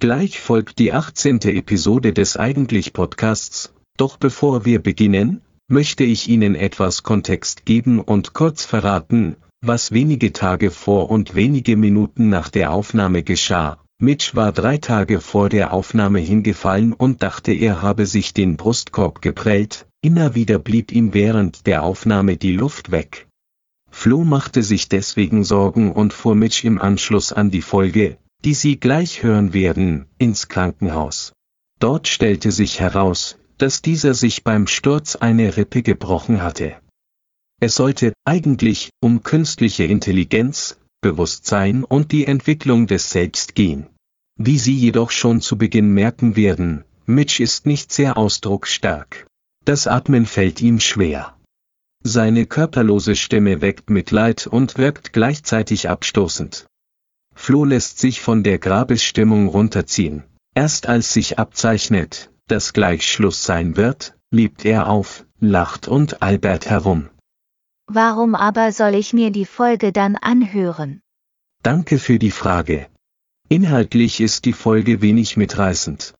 Gleich folgt die 18. Episode des Eigentlich Podcasts, doch bevor wir beginnen, möchte ich Ihnen etwas Kontext geben und kurz verraten, was wenige Tage vor und wenige Minuten nach der Aufnahme geschah. Mitch war drei Tage vor der Aufnahme hingefallen und dachte er habe sich den Brustkorb geprellt, immer wieder blieb ihm während der Aufnahme die Luft weg. Flo machte sich deswegen Sorgen und fuhr Mitch im Anschluss an die Folge, die Sie gleich hören werden, ins Krankenhaus. Dort stellte sich heraus, dass dieser sich beim Sturz eine Rippe gebrochen hatte. Es sollte eigentlich um künstliche Intelligenz, Bewusstsein und die Entwicklung des Selbst gehen. Wie Sie jedoch schon zu Beginn merken werden, Mitch ist nicht sehr ausdrucksstark. Das Atmen fällt ihm schwer. Seine körperlose Stimme weckt Mitleid und wirkt gleichzeitig abstoßend. Flo lässt sich von der Grabesstimmung runterziehen. Erst als sich abzeichnet, dass gleich Schluss sein wird, liebt er auf, lacht und albert herum. Warum aber soll ich mir die Folge dann anhören? Danke für die Frage. Inhaltlich ist die Folge wenig mitreißend.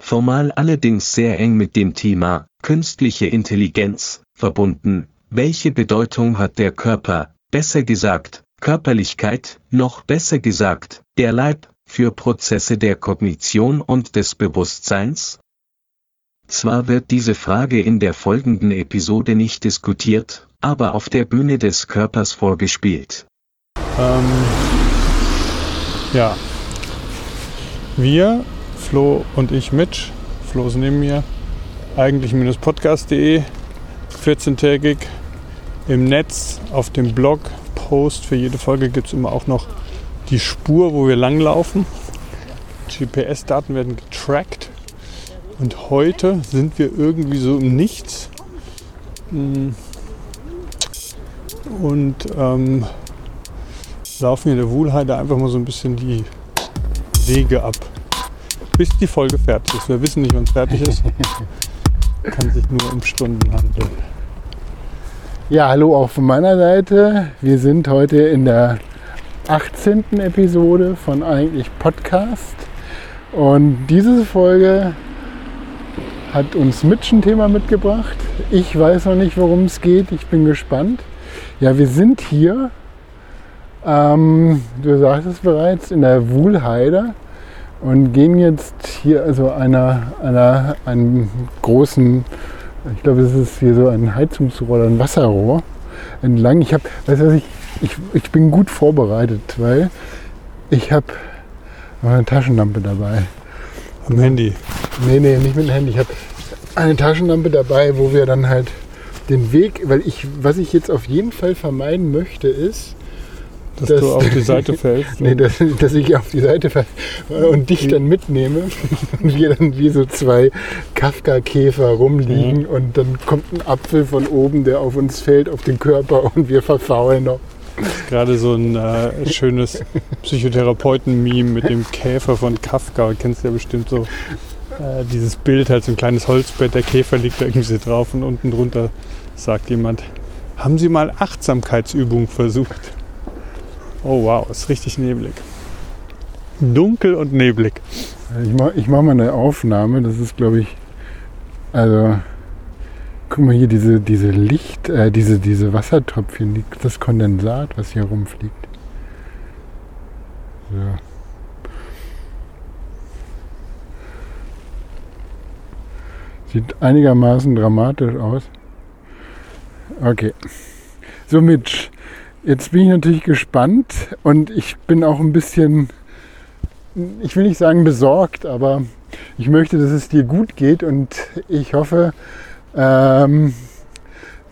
Formal allerdings sehr eng mit dem Thema künstliche Intelligenz verbunden. Welche Bedeutung hat der Körper, besser gesagt, Körperlichkeit, noch besser gesagt, der Leib, für Prozesse der Kognition und des Bewusstseins? Zwar wird diese Frage in der folgenden Episode nicht diskutiert, aber auf der Bühne des Körpers vorgespielt. Ähm, ja. Wir, Flo und ich Mitch, Flo ist neben mir, eigentlich-podcast.de, 14-tägig im Netz, auf dem Blog, Post. Für jede Folge gibt es immer auch noch die Spur, wo wir langlaufen. GPS-Daten werden getrackt. Und heute sind wir irgendwie so im Nichts. Mm. Und ähm, laufen hier in der Wuhlheide einfach mal so ein bisschen die Wege ab. Bis die Folge fertig ist. Wir wissen nicht, wann es fertig ist. Kann sich nur um Stunden handeln. Ja, hallo auch von meiner Seite. Wir sind heute in der 18. Episode von Eigentlich Podcast. Und diese Folge hat uns Mitch ein Thema mitgebracht. Ich weiß noch nicht, worum es geht. Ich bin gespannt. Ja, wir sind hier, ähm, du sagst es bereits, in der Wuhlheide und gehen jetzt hier also einer, einer, einem großen, ich glaube, es ist hier so ein Heizungsrohr oder ein Wasserrohr entlang. Ich habe, weißt du was, ich, ich, ich bin gut vorbereitet, weil ich habe eine Taschenlampe dabei. Am Handy? Nee, nee, nicht mit dem Handy. Ich habe eine Taschenlampe dabei, wo wir dann halt den Weg, weil ich, was ich jetzt auf jeden Fall vermeiden möchte, ist, dass, dass, du auf die Seite fällst. nee, dass, dass, ich auf die Seite falle und dich dann mitnehme und wir dann wie so zwei Kafka-Käfer rumliegen ja. und dann kommt ein Apfel von oben, der auf uns fällt, auf den Körper und wir verfaulen noch. Das gerade so ein äh, schönes Psychotherapeuten-Meme mit dem Käfer von Kafka. Du kennst ja bestimmt so äh, dieses Bild, halt so ein kleines Holzbett, der Käfer liegt da irgendwie drauf und unten drunter sagt jemand, haben Sie mal Achtsamkeitsübungen versucht? Oh wow, ist richtig neblig. Dunkel und neblig. Ich mache ich mach mal eine Aufnahme, das ist glaube ich, also guck mal hier diese, diese Licht, äh, diese, diese Wassertröpfchen, das Kondensat, was hier rumfliegt. So. Sieht einigermaßen dramatisch aus. Okay. So Mitch, Jetzt bin ich natürlich gespannt und ich bin auch ein bisschen, ich will nicht sagen besorgt, aber ich möchte, dass es dir gut geht und ich hoffe, ähm,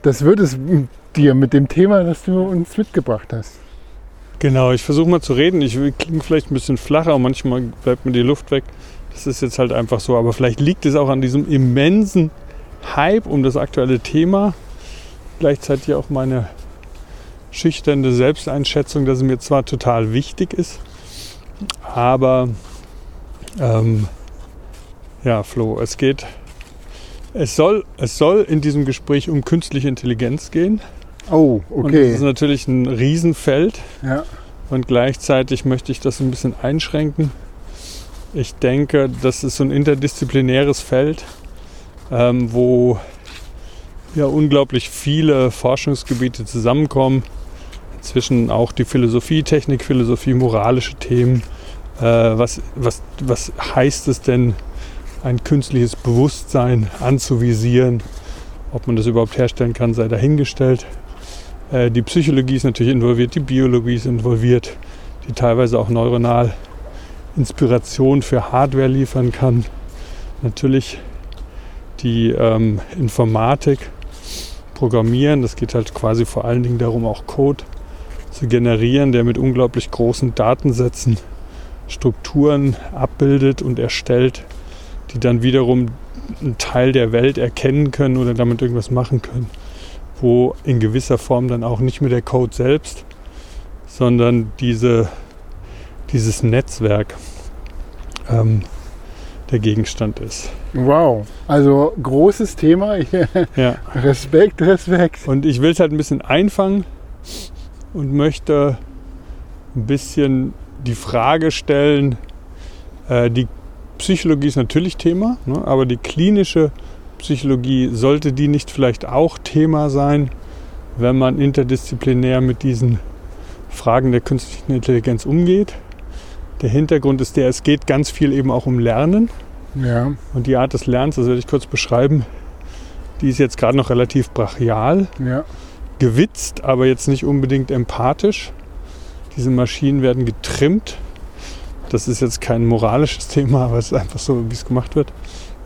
das wird es dir mit dem Thema, das du uns mitgebracht hast. Genau, ich versuche mal zu reden. Ich klinge vielleicht ein bisschen flacher, manchmal bleibt mir die Luft weg. Das ist jetzt halt einfach so. Aber vielleicht liegt es auch an diesem immensen Hype um das aktuelle Thema. Gleichzeitig auch meine schüchterne Selbsteinschätzung, dass es mir zwar total wichtig ist, aber ähm, ja, Flo, es geht, es soll, es soll in diesem Gespräch um künstliche Intelligenz gehen. Oh, okay. Und das ist natürlich ein Riesenfeld. Ja. Und gleichzeitig möchte ich das ein bisschen einschränken Ich denke, das ist so ein interdisziplinäres Feld, ähm, wo ja unglaublich viele Forschungsgebiete zusammenkommen. Inzwischen auch die Philosophie, Technikphilosophie, moralische Themen. Äh, was, was, was heißt es denn, ein künstliches Bewusstsein anzuvisieren? Ob man das überhaupt herstellen kann, sei dahingestellt. Äh, die Psychologie ist natürlich involviert, die Biologie ist involviert, die teilweise auch neuronal Inspiration für Hardware liefern kann. Natürlich die ähm, Informatik, Programmieren, das geht halt quasi vor allen Dingen darum, auch Code zu generieren, der mit unglaublich großen Datensätzen Strukturen abbildet und erstellt, die dann wiederum einen Teil der Welt erkennen können oder damit irgendwas machen können, wo in gewisser Form dann auch nicht mehr der Code selbst, sondern diese, dieses Netzwerk ähm, der Gegenstand ist. Wow, also großes Thema. Ja. Respekt, Respekt. Und ich will es halt ein bisschen einfangen und möchte ein bisschen die Frage stellen, äh, die Psychologie ist natürlich Thema, ne, aber die klinische Psychologie, sollte die nicht vielleicht auch Thema sein, wenn man interdisziplinär mit diesen Fragen der künstlichen Intelligenz umgeht? Der Hintergrund ist der, es geht ganz viel eben auch um Lernen. Ja. Und die Art des Lernens, das werde ich kurz beschreiben, die ist jetzt gerade noch relativ brachial, Ja. Gewitzt, aber jetzt nicht unbedingt empathisch. Diese Maschinen werden getrimmt. Das ist jetzt kein moralisches Thema, aber es ist einfach so, wie es gemacht wird.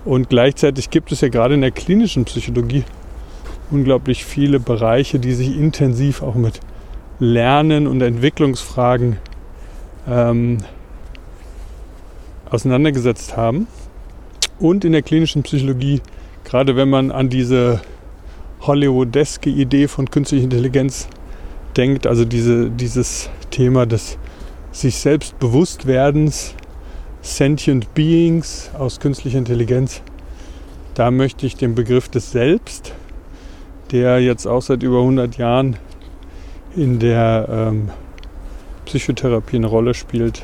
Und gleichzeitig gibt es ja gerade in der klinischen Psychologie unglaublich viele Bereiche, die sich intensiv auch mit Lernen und Entwicklungsfragen ähm, auseinandergesetzt haben. Und in der klinischen Psychologie, gerade wenn man an diese Hollywoodeske Idee von künstlicher Intelligenz denkt, also diese, dieses Thema des sich selbst Bewusstwerdens, Sentient Beings aus künstlicher Intelligenz, da möchte ich den Begriff des Selbst, der jetzt auch seit über 100 Jahren in der ähm, Psychotherapie eine Rolle spielt,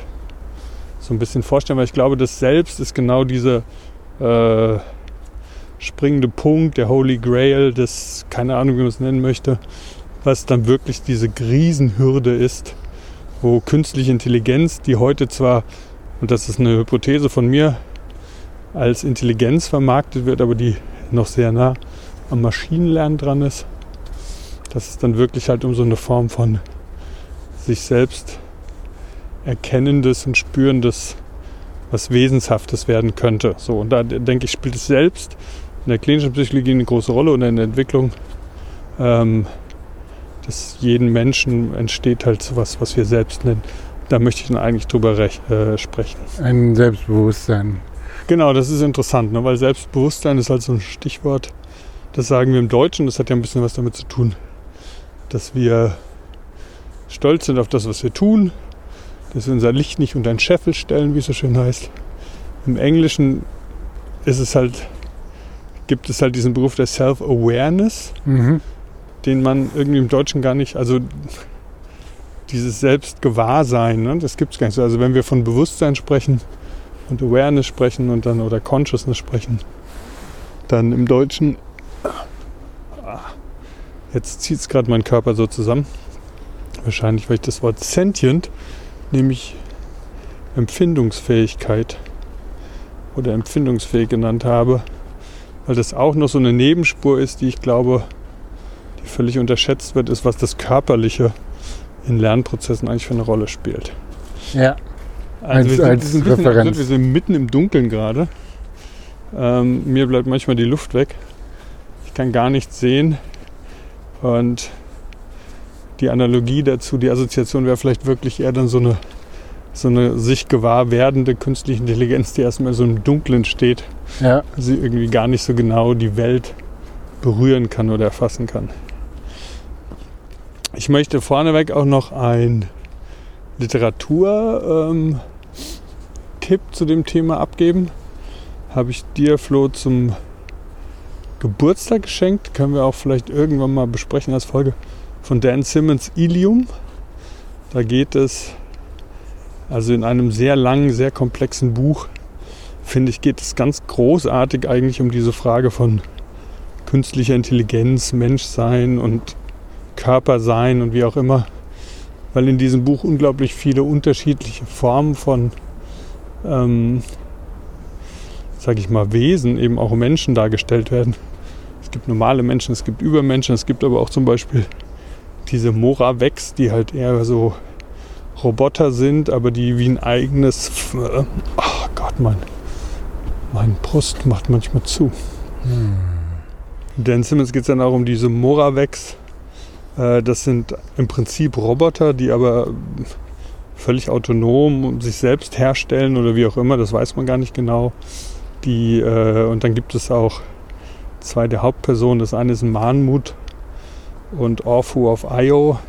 so ein bisschen vorstellen, weil ich glaube, das Selbst ist genau dieser äh, springende Punkt, der Holy Grail, das, keine Ahnung, wie man es nennen möchte, was dann wirklich diese Riesenhürde ist, wo künstliche Intelligenz, die heute zwar, und das ist eine Hypothese von mir, als Intelligenz vermarktet wird, aber die noch sehr nah am Maschinenlernen dran ist, dass es dann wirklich halt um so eine Form von sich selbst erkennendes und spürendes, was Wesenshaftes werden könnte. So, und da denke ich, spielt es selbst in der klinischen Psychologie eine große Rolle und in der Entwicklung ähm, des jeden Menschen entsteht halt sowas, was wir selbst nennen. Da möchte ich dann eigentlich drüber äh, sprechen. Ein Selbstbewusstsein. Genau, das ist interessant, ne? weil Selbstbewusstsein ist halt so ein Stichwort. Das sagen wir im Deutschen, das hat ja ein bisschen was damit zu tun, dass wir stolz sind auf das, was wir tun, dass wir unser Licht nicht unter den Scheffel stellen, wie es so schön heißt. Im Englischen ist es halt, gibt es halt diesen Beruf der Self-Awareness, Mhm. den man irgendwie im Deutschen gar nicht, also dieses Selbstgewahrsein, ne, das gibt es gar nicht so. Also wenn wir von Bewusstsein sprechen und Awareness sprechen und dann oder Consciousness sprechen, dann im Deutschen, ah, jetzt zieht es gerade mein Körper so zusammen, wahrscheinlich weil ich das Wort sentient, nämlich Empfindungsfähigkeit oder empfindungsfähig genannt habe, weil das auch noch so eine Nebenspur ist, die ich glaube, die völlig unterschätzt wird, ist, was das Körperliche in Lernprozessen eigentlich für eine Rolle spielt. Ja. Also Als- wir, sind, als sind ein bisschen absurd, wir sind mitten im Dunkeln gerade. Ähm, mir bleibt manchmal die Luft weg. Ich kann gar nichts sehen. Und die Analogie dazu, die Assoziation wäre vielleicht wirklich eher dann so eine, so eine sich gewahr werdende künstliche Intelligenz, die erstmal so im Dunklen steht, Ja. sie irgendwie gar nicht so genau die Welt berühren kann oder erfassen kann. Ich möchte vorneweg auch noch ein Literatur-Tipp zu dem Thema abgeben. Habe ich dir, Flo, zum Geburtstag geschenkt. Können wir auch vielleicht irgendwann mal besprechen als Folge von Dan Simmons Ilium. Da geht es also in einem sehr langen, sehr komplexen Buch finde ich, geht es ganz großartig eigentlich um diese Frage von künstlicher Intelligenz, Menschsein und Körpersein und wie auch immer. Weil in diesem Buch unglaublich viele unterschiedliche Formen von, ähm, sage ich mal, Wesen, eben auch Menschen dargestellt werden. Es gibt normale Menschen, es gibt Übermenschen, es gibt aber auch zum Beispiel diese Moravex, die halt eher so Roboter sind, aber die wie ein eigenes. Oh Gott, mein, mein Brust macht manchmal zu. Hm. Dan Simmons geht es dann auch um diese Moravex. Äh, das sind im Prinzip Roboter, die aber völlig autonom sich selbst herstellen oder wie auch immer, das weiß man gar nicht genau. Die, äh, und dann gibt es auch zwei der Hauptpersonen. Das eine ist Manmut und Orfu of Io,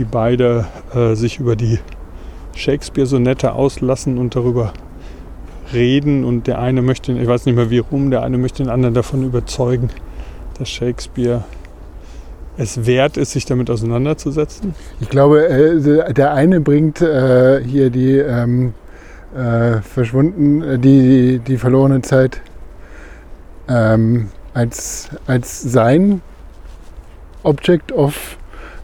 die beide äh, sich über die Shakespeare-Sonette auslassen und darüber reden. Und der eine möchte, ich weiß nicht mehr wie rum, der eine möchte den anderen davon überzeugen, dass Shakespeare es wert ist, sich damit auseinanderzusetzen? Ich glaube, äh, der eine bringt äh, hier die ähm, äh, verschwunden, äh, die, die verlorene Zeit ähm, als, als sein Object of,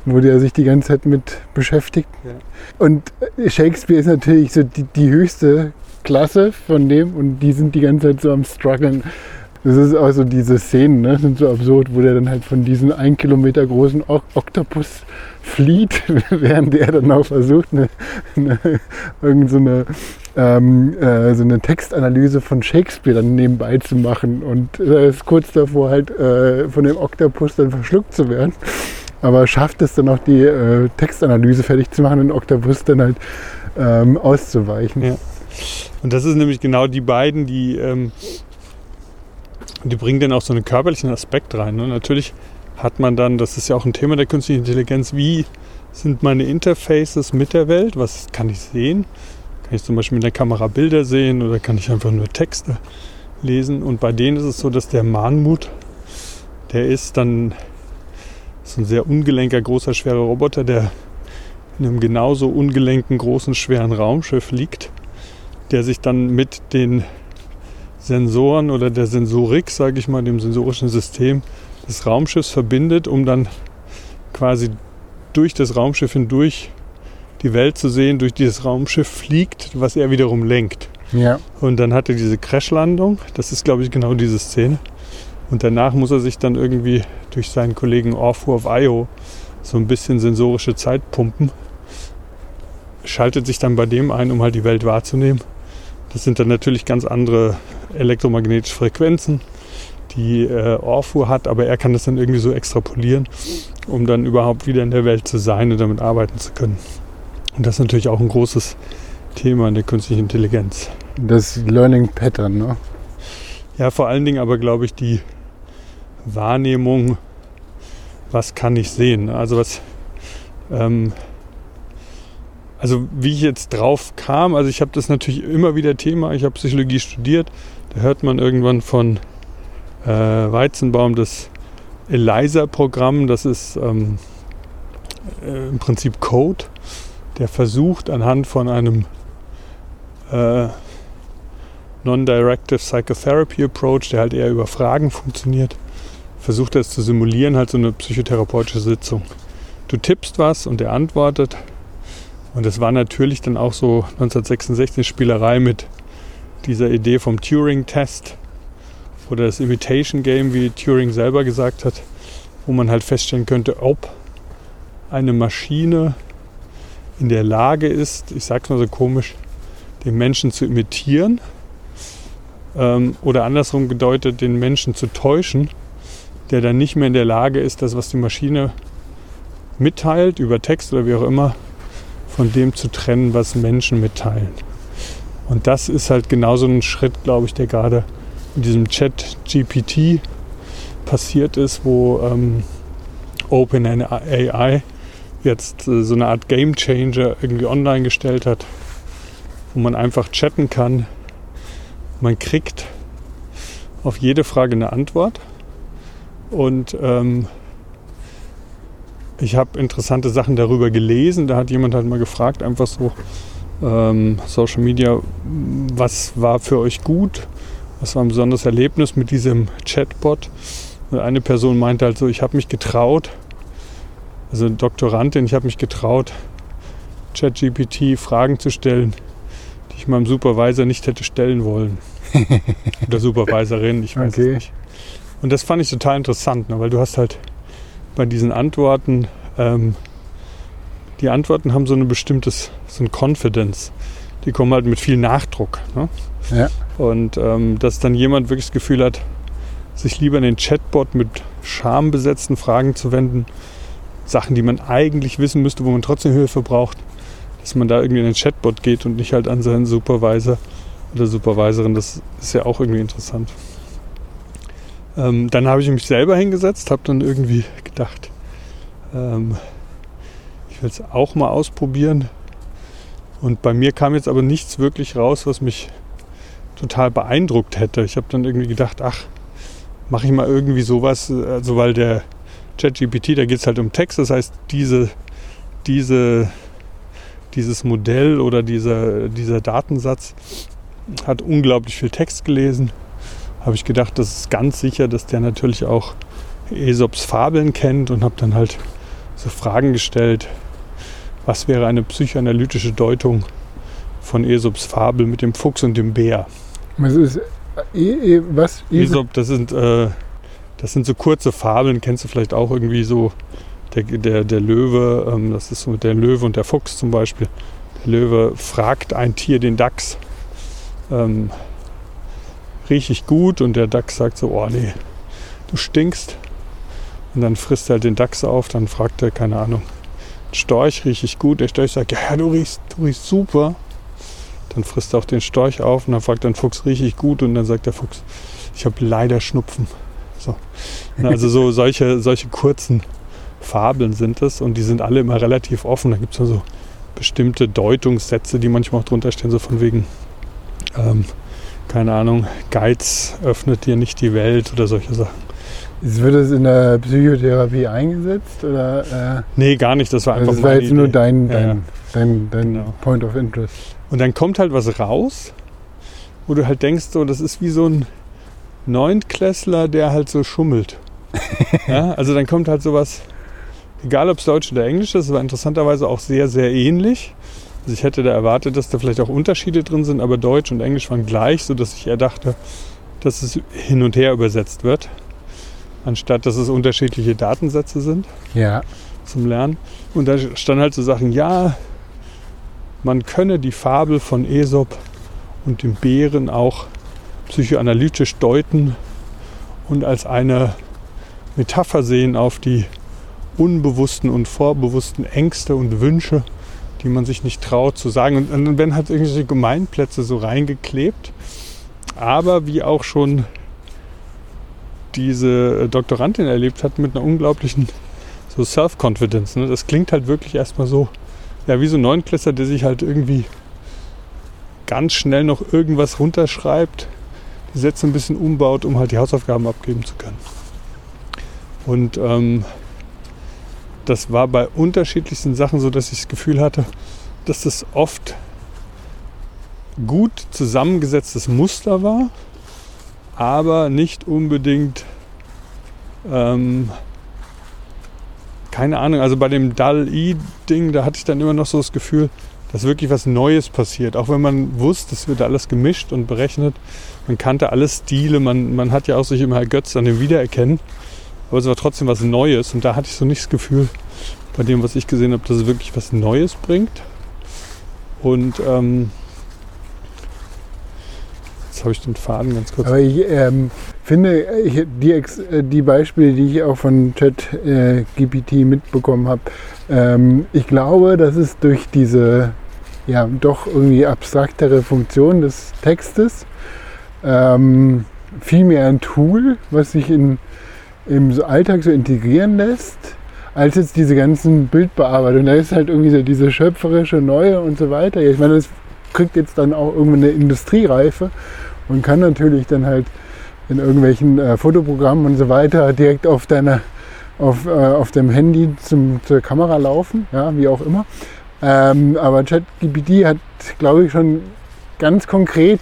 wo der sich die ganze Zeit mit beschäftigt. Ja. Und Shakespeare ist natürlich so die, die höchste Klasse von dem und die sind die ganze Zeit so am struggeln. Das ist auch so diese Szenen, ne? sind so absurd, wo der dann halt von diesem ein Kilometer großen Oktopus flieht, während er dann auch versucht, eine, eine, irgend so eine, ähm, äh, so eine Textanalyse von Shakespeare dann nebenbei zu machen. Und er ist kurz davor halt äh, von dem Oktopus dann verschluckt zu werden. Aber schafft es dann auch die äh, Textanalyse fertig zu machen und Oktopus dann halt ähm, auszuweichen. Ja. Und das ist nämlich genau die beiden, die, ähm, die bringen dann auch so einen körperlichen Aspekt rein. Ne? Natürlich hat man dann, das ist ja auch ein Thema der künstlichen Intelligenz, wie sind meine Interfaces mit der Welt? Was kann ich sehen? Kann ich zum Beispiel mit der Kamera Bilder sehen oder kann ich einfach nur Texte lesen? Und bei denen ist es so, dass der Mahnmut, der ist dann so ein sehr ungelenker, großer, schwerer Roboter, der in einem genauso ungelenken, großen, schweren Raumschiff liegt der sich dann mit den Sensoren oder der Sensorik, sage ich mal, dem sensorischen System des Raumschiffs verbindet, um dann quasi durch das Raumschiff hindurch die Welt zu sehen, durch dieses Raumschiff fliegt, was er wiederum lenkt. Ja. Und dann hat er diese Crashlandung, das ist glaube ich genau diese Szene. Und danach muss er sich dann irgendwie durch seinen Kollegen Orfu of Io so ein bisschen sensorische Zeit pumpen. Schaltet sich dann bei dem ein, um halt die Welt wahrzunehmen. Das sind dann natürlich ganz andere elektromagnetische Frequenzen, die äh, Orfu hat, aber er kann das dann irgendwie so extrapolieren, um dann überhaupt wieder in der Welt zu sein und damit arbeiten zu können. Und das ist natürlich auch ein großes Thema in der künstlichen Intelligenz. Das Learning Pattern, ne? Ja, vor allen Dingen aber, glaube ich, die Wahrnehmung, was kann ich sehen? Also was ähm, also wie ich jetzt drauf kam, also ich habe das natürlich immer wieder Thema, ich habe Psychologie studiert, da hört man irgendwann von äh, Weizenbaum das ELISA-Programm, das ist ähm, äh, im Prinzip Code, der versucht anhand von einem äh, Non-Directive Psychotherapy Approach, der halt eher über Fragen funktioniert, versucht das zu simulieren, halt so eine psychotherapeutische Sitzung. Du tippst was und er antwortet und das war natürlich dann auch so 1966 Spielerei mit dieser Idee vom Turing-Test oder das Imitation Game, wie Turing selber gesagt hat, wo man halt feststellen könnte, ob eine Maschine in der Lage ist, ich sag's mal so komisch, den Menschen zu imitieren ähm, oder andersrum gedeutet, den Menschen zu täuschen, der dann nicht mehr in der Lage ist, das, was die Maschine mitteilt, über Text oder wie auch immer, von dem zu trennen, was Menschen mitteilen. Und das ist halt genauso ein Schritt, glaube ich, der gerade in diesem Chat GPT passiert ist, wo ähm, OpenAI jetzt äh, so eine Art Game Changer irgendwie online gestellt hat, wo man einfach chatten kann. Man kriegt auf jede Frage eine Antwort und ähm, ich habe interessante Sachen darüber gelesen. Da hat jemand halt mal gefragt, einfach so, ähm, Social Media, was war für euch gut? Was war ein besonderes Erlebnis mit diesem Chatbot? Und eine Person meinte halt so, ich habe mich getraut, also Doktorandin, ich habe mich getraut, ChatGPT Fragen zu stellen, die ich meinem Supervisor nicht hätte stellen wollen. Oder Supervisorin, ich weiß Okay. es nicht. Und das fand ich total interessant, ne, weil du hast halt bei diesen Antworten, ähm, die Antworten haben so eine bestimmtes, so ein Confidence. Die kommen halt mit viel Nachdruck. Ne? Ja. Und ähm, dass dann jemand wirklich das Gefühl hat, sich lieber in den Chatbot mit schambesetzten Fragen zu wenden, Sachen, die man eigentlich wissen müsste, wo man trotzdem Hilfe braucht, dass man da irgendwie in den Chatbot geht und nicht halt an seinen Supervisor oder Supervisorin, das ist ja auch irgendwie interessant. Ähm, dann habe ich mich selber hingesetzt, habe dann irgendwie gedacht, ähm, ich will es auch mal ausprobieren. Und bei mir kam jetzt aber nichts wirklich raus, was mich total beeindruckt hätte. Ich habe dann irgendwie gedacht, ach, mache ich mal irgendwie sowas, also weil der ChatGPT, da geht es halt um Text, das heißt, diese, diese, dieses Modell oder dieser, dieser Datensatz hat unglaublich viel Text gelesen. Habe ich gedacht, das ist ganz sicher, dass der natürlich auch Aesops Fabeln kennt und habe dann halt so Fragen gestellt, was wäre eine psychoanalytische Deutung von Aesops Fabel mit dem Fuchs und dem Bär? Was ist. E, e, was? Aesop, das sind, äh, das sind so kurze Fabeln, kennst du vielleicht auch irgendwie so. Der, der, der Löwe, ähm, das ist so mit der Löwe und der Fuchs zum Beispiel. Der Löwe fragt ein Tier, den Dachs, ähm, riech ich gut? Und der Dachs sagt so, oh nee, du stinkst. Und dann frisst er halt den Dachs auf, dann fragt er, keine Ahnung, Storch riech ich gut? Der Storch sagt, ja, ja du, riechst, du riechst super. Dann frisst er auch den Storch auf und dann fragt der Fuchs, riech ich gut? Und dann sagt der Fuchs, ich habe leider Schnupfen. So. Also so solche, solche kurzen Fabeln sind es und die sind alle immer relativ offen. Da gibt es ja so bestimmte Deutungssätze, die manchmal auch drunter stehen, so von wegen, ähm, keine Ahnung, Geiz öffnet dir nicht die Welt oder solche Sachen. Wird es in der Psychotherapie eingesetzt? Oder, äh, Nee, gar nicht, das war einfach also das war jetzt nur Idee. dein, Ja, ja. dein, dein, dein Genau. Point of Interest. Und dann kommt halt was raus, wo du halt denkst, so, das ist wie so ein Neuntklässler, der halt so schummelt. ja, also dann kommt halt sowas, egal ob es Deutsch oder Englisch ist, war interessanterweise auch sehr, sehr ähnlich. Also ich hätte da erwartet, dass da vielleicht auch Unterschiede drin sind, aber Deutsch und Englisch waren gleich, sodass ich eher dachte, dass es hin und her übersetzt wird, anstatt dass es unterschiedliche Datensätze sind Ja. zum Lernen. Und da stand halt so Sachen, ja, man könne die Fabel von Aesop und dem Bären auch psychoanalytisch deuten und als eine Metapher sehen auf die unbewussten und vorbewussten Ängste und Wünsche, die man sich nicht traut zu sagen. Und dann werden halt irgendwelche Gemeinplätze so reingeklebt. Aber wie auch schon diese Doktorandin erlebt hat, mit einer unglaublichen so Self-Confidence. Ne? Das klingt halt wirklich erstmal so, ja, wie so ein Neunklässler, der sich halt irgendwie ganz schnell noch irgendwas runterschreibt, die Sätze ein bisschen umbaut, um halt die Hausaufgaben abgeben zu können. Und ähm, das war bei unterschiedlichsten Sachen so, dass ich das Gefühl hatte, dass das oft gut zusammengesetztes Muster war, aber nicht unbedingt ähm, keine Ahnung, also bei dem DAL-I-Ding, da hatte ich dann immer noch so das Gefühl, dass wirklich was Neues passiert. Auch wenn man wusste, es wird alles gemischt und berechnet. Man kannte alle Stile, man, man hat ja auch sich immer ergötzt an dem Wiedererkennen. Aber es war trotzdem was Neues und da hatte ich so nicht das Gefühl, bei dem, was ich gesehen habe, dass es wirklich was Neues bringt. Und ähm, jetzt habe ich den Faden ganz kurz. Aber ich ähm, finde, ich, die, äh, die Beispiele, die ich auch von ChatGPT mitbekommen habe, ähm, ich glaube, dass es durch diese ja, doch irgendwie abstraktere Funktion des Textes ähm, vielmehr ein Tool, was sich in, im Alltag so integrieren lässt, als jetzt diese ganzen Bildbearbeitungen. Da ist halt irgendwie so diese schöpferische Neue und so weiter. Ich meine, das kriegt jetzt dann auch irgendwann eine Industriereife und kann natürlich dann halt in irgendwelchen äh, Fotoprogrammen und so weiter direkt auf deiner auf, äh, auf dem Handy zum, zur Kamera laufen, ja, wie auch immer. Ähm, aber ChatGPT hat, glaube ich, schon ganz konkret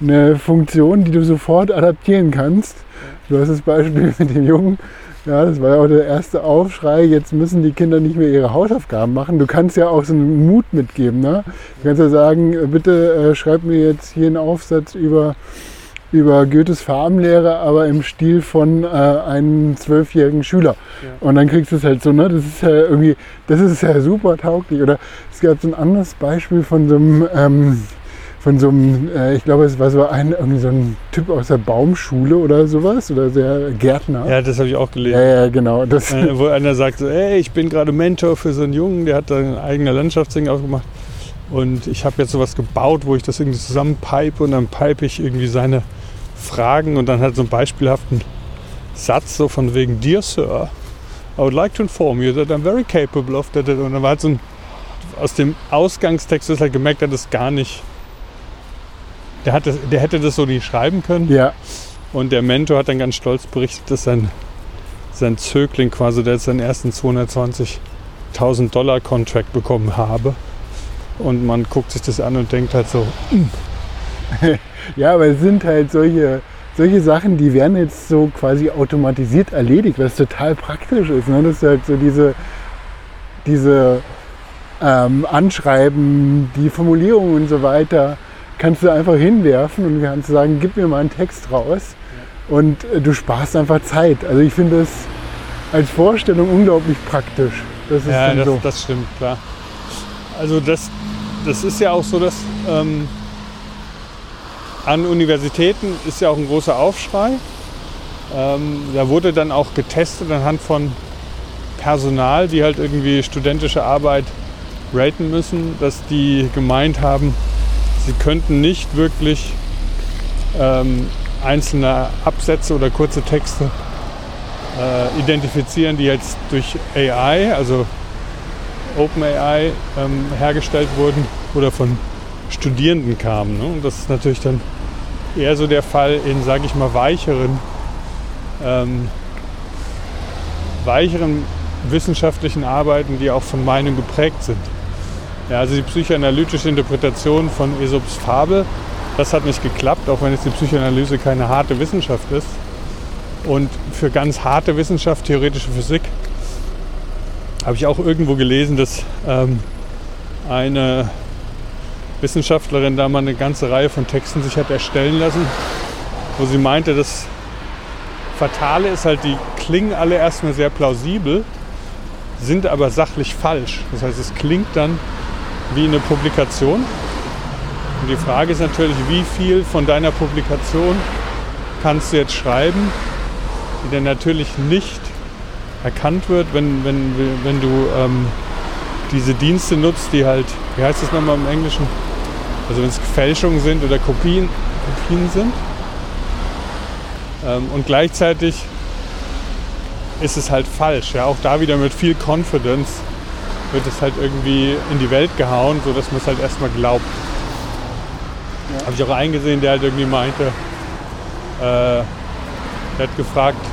eine Funktion, die du sofort adaptieren kannst. Du hast das Beispiel mit dem Jungen. Ja, das war ja auch der erste Aufschrei. Jetzt müssen die Kinder nicht mehr ihre Hausaufgaben machen. Du kannst ja auch so einen Mut mitgeben. Ne? Du kannst ja sagen, bitte äh, schreib mir jetzt hier einen Aufsatz über, über Goethes Farbenlehre, aber im Stil von äh, einem zwölfjährigen Schüler. Ja. Und dann kriegst du es halt so, ne? Das ist ja irgendwie, das ist ja super tauglich. Oder es gab so ein anderes Beispiel von so einem ähm, von so einem, äh, ich glaube, es war so ein, irgendwie so ein Typ aus der Baumschule oder sowas oder der Gärtner. Ja, das habe ich auch ja, gelesen. ja, genau. Das, Äh, wo einer sagt so, ey, ich bin gerade Mentor für so einen Jungen, der hat da ein eigener Landschaftsding aufgemacht. Und ich habe jetzt sowas gebaut, wo ich das irgendwie zusammenpipe und dann pipe ich irgendwie seine Fragen und dann hat so einen beispielhaften Satz so von wegen, Dear Sir, I would like to inform you that I'm very capable of that. Und dann war halt so ein, aus dem Ausgangstext ist halt gemerkt, er hat das gar nicht, der, hat das, der hätte das so nicht schreiben können. ja, Und der Mentor hat dann ganz stolz berichtet, dass sein, sein Zögling quasi, der jetzt seinen ersten 220.000 Dollar Contract bekommen habe. Und man guckt sich das an und denkt halt so, ja, aber es sind halt solche, solche Sachen, die werden jetzt so quasi automatisiert erledigt, was total praktisch ist. Ne? Das ist halt so diese, diese ähm, Anschreiben, die Formulierungen und so weiter, kannst du einfach hinwerfen und kannst sagen, gib mir mal einen Text raus. Und äh, du sparst einfach Zeit. Also ich finde das als Vorstellung unglaublich praktisch. Das ist ja, das, so. das stimmt, klar. Also das, das ist ja auch so, dass ähm, an Universitäten ist ja auch ein großer Aufschrei. Ähm, da wurde dann auch getestet anhand von Personal, die halt irgendwie studentische Arbeit raten müssen, dass die gemeint haben, sie könnten nicht wirklich ähm, einzelne Absätze oder kurze Texte äh, identifizieren, die jetzt durch AI, also OpenAI, ähm, hergestellt wurden oder von Studierenden kamen. Ne? Und das ist natürlich dann eher so der Fall in, sage ich mal, weicheren, ähm, weicheren wissenschaftlichen Arbeiten, die auch von Meinung geprägt sind. Ja, also die psychoanalytische Interpretation von Aesops Fabel, das hat nicht geklappt, auch wenn jetzt die Psychoanalyse keine harte Wissenschaft ist. Und für ganz harte Wissenschaft, theoretische Physik, habe ich auch irgendwo gelesen, dass ähm, eine Wissenschaftlerin da mal eine ganze Reihe von Texten sich hat erstellen lassen, wo sie meinte, das Fatale ist halt, die klingen alle erstmal sehr plausibel, sind aber sachlich falsch. Das heißt, es klingt dann wie eine Publikation. Und die Frage ist natürlich, wie viel von deiner Publikation kannst du jetzt schreiben, die dann natürlich nicht erkannt wird, wenn, wenn, wenn du ähm, diese Dienste nutzt, die halt, wie heißt das nochmal im Englischen? Also wenn es Fälschungen sind oder Kopien, Kopien sind. Ähm, und gleichzeitig ist es halt falsch. Ja? Auch da wieder mit viel Confidence wird es halt irgendwie in die Welt gehauen, sodass man es halt erstmal glaubt. Ja. Habe ich auch eingesehen, der halt irgendwie meinte, äh, der hat gefragt,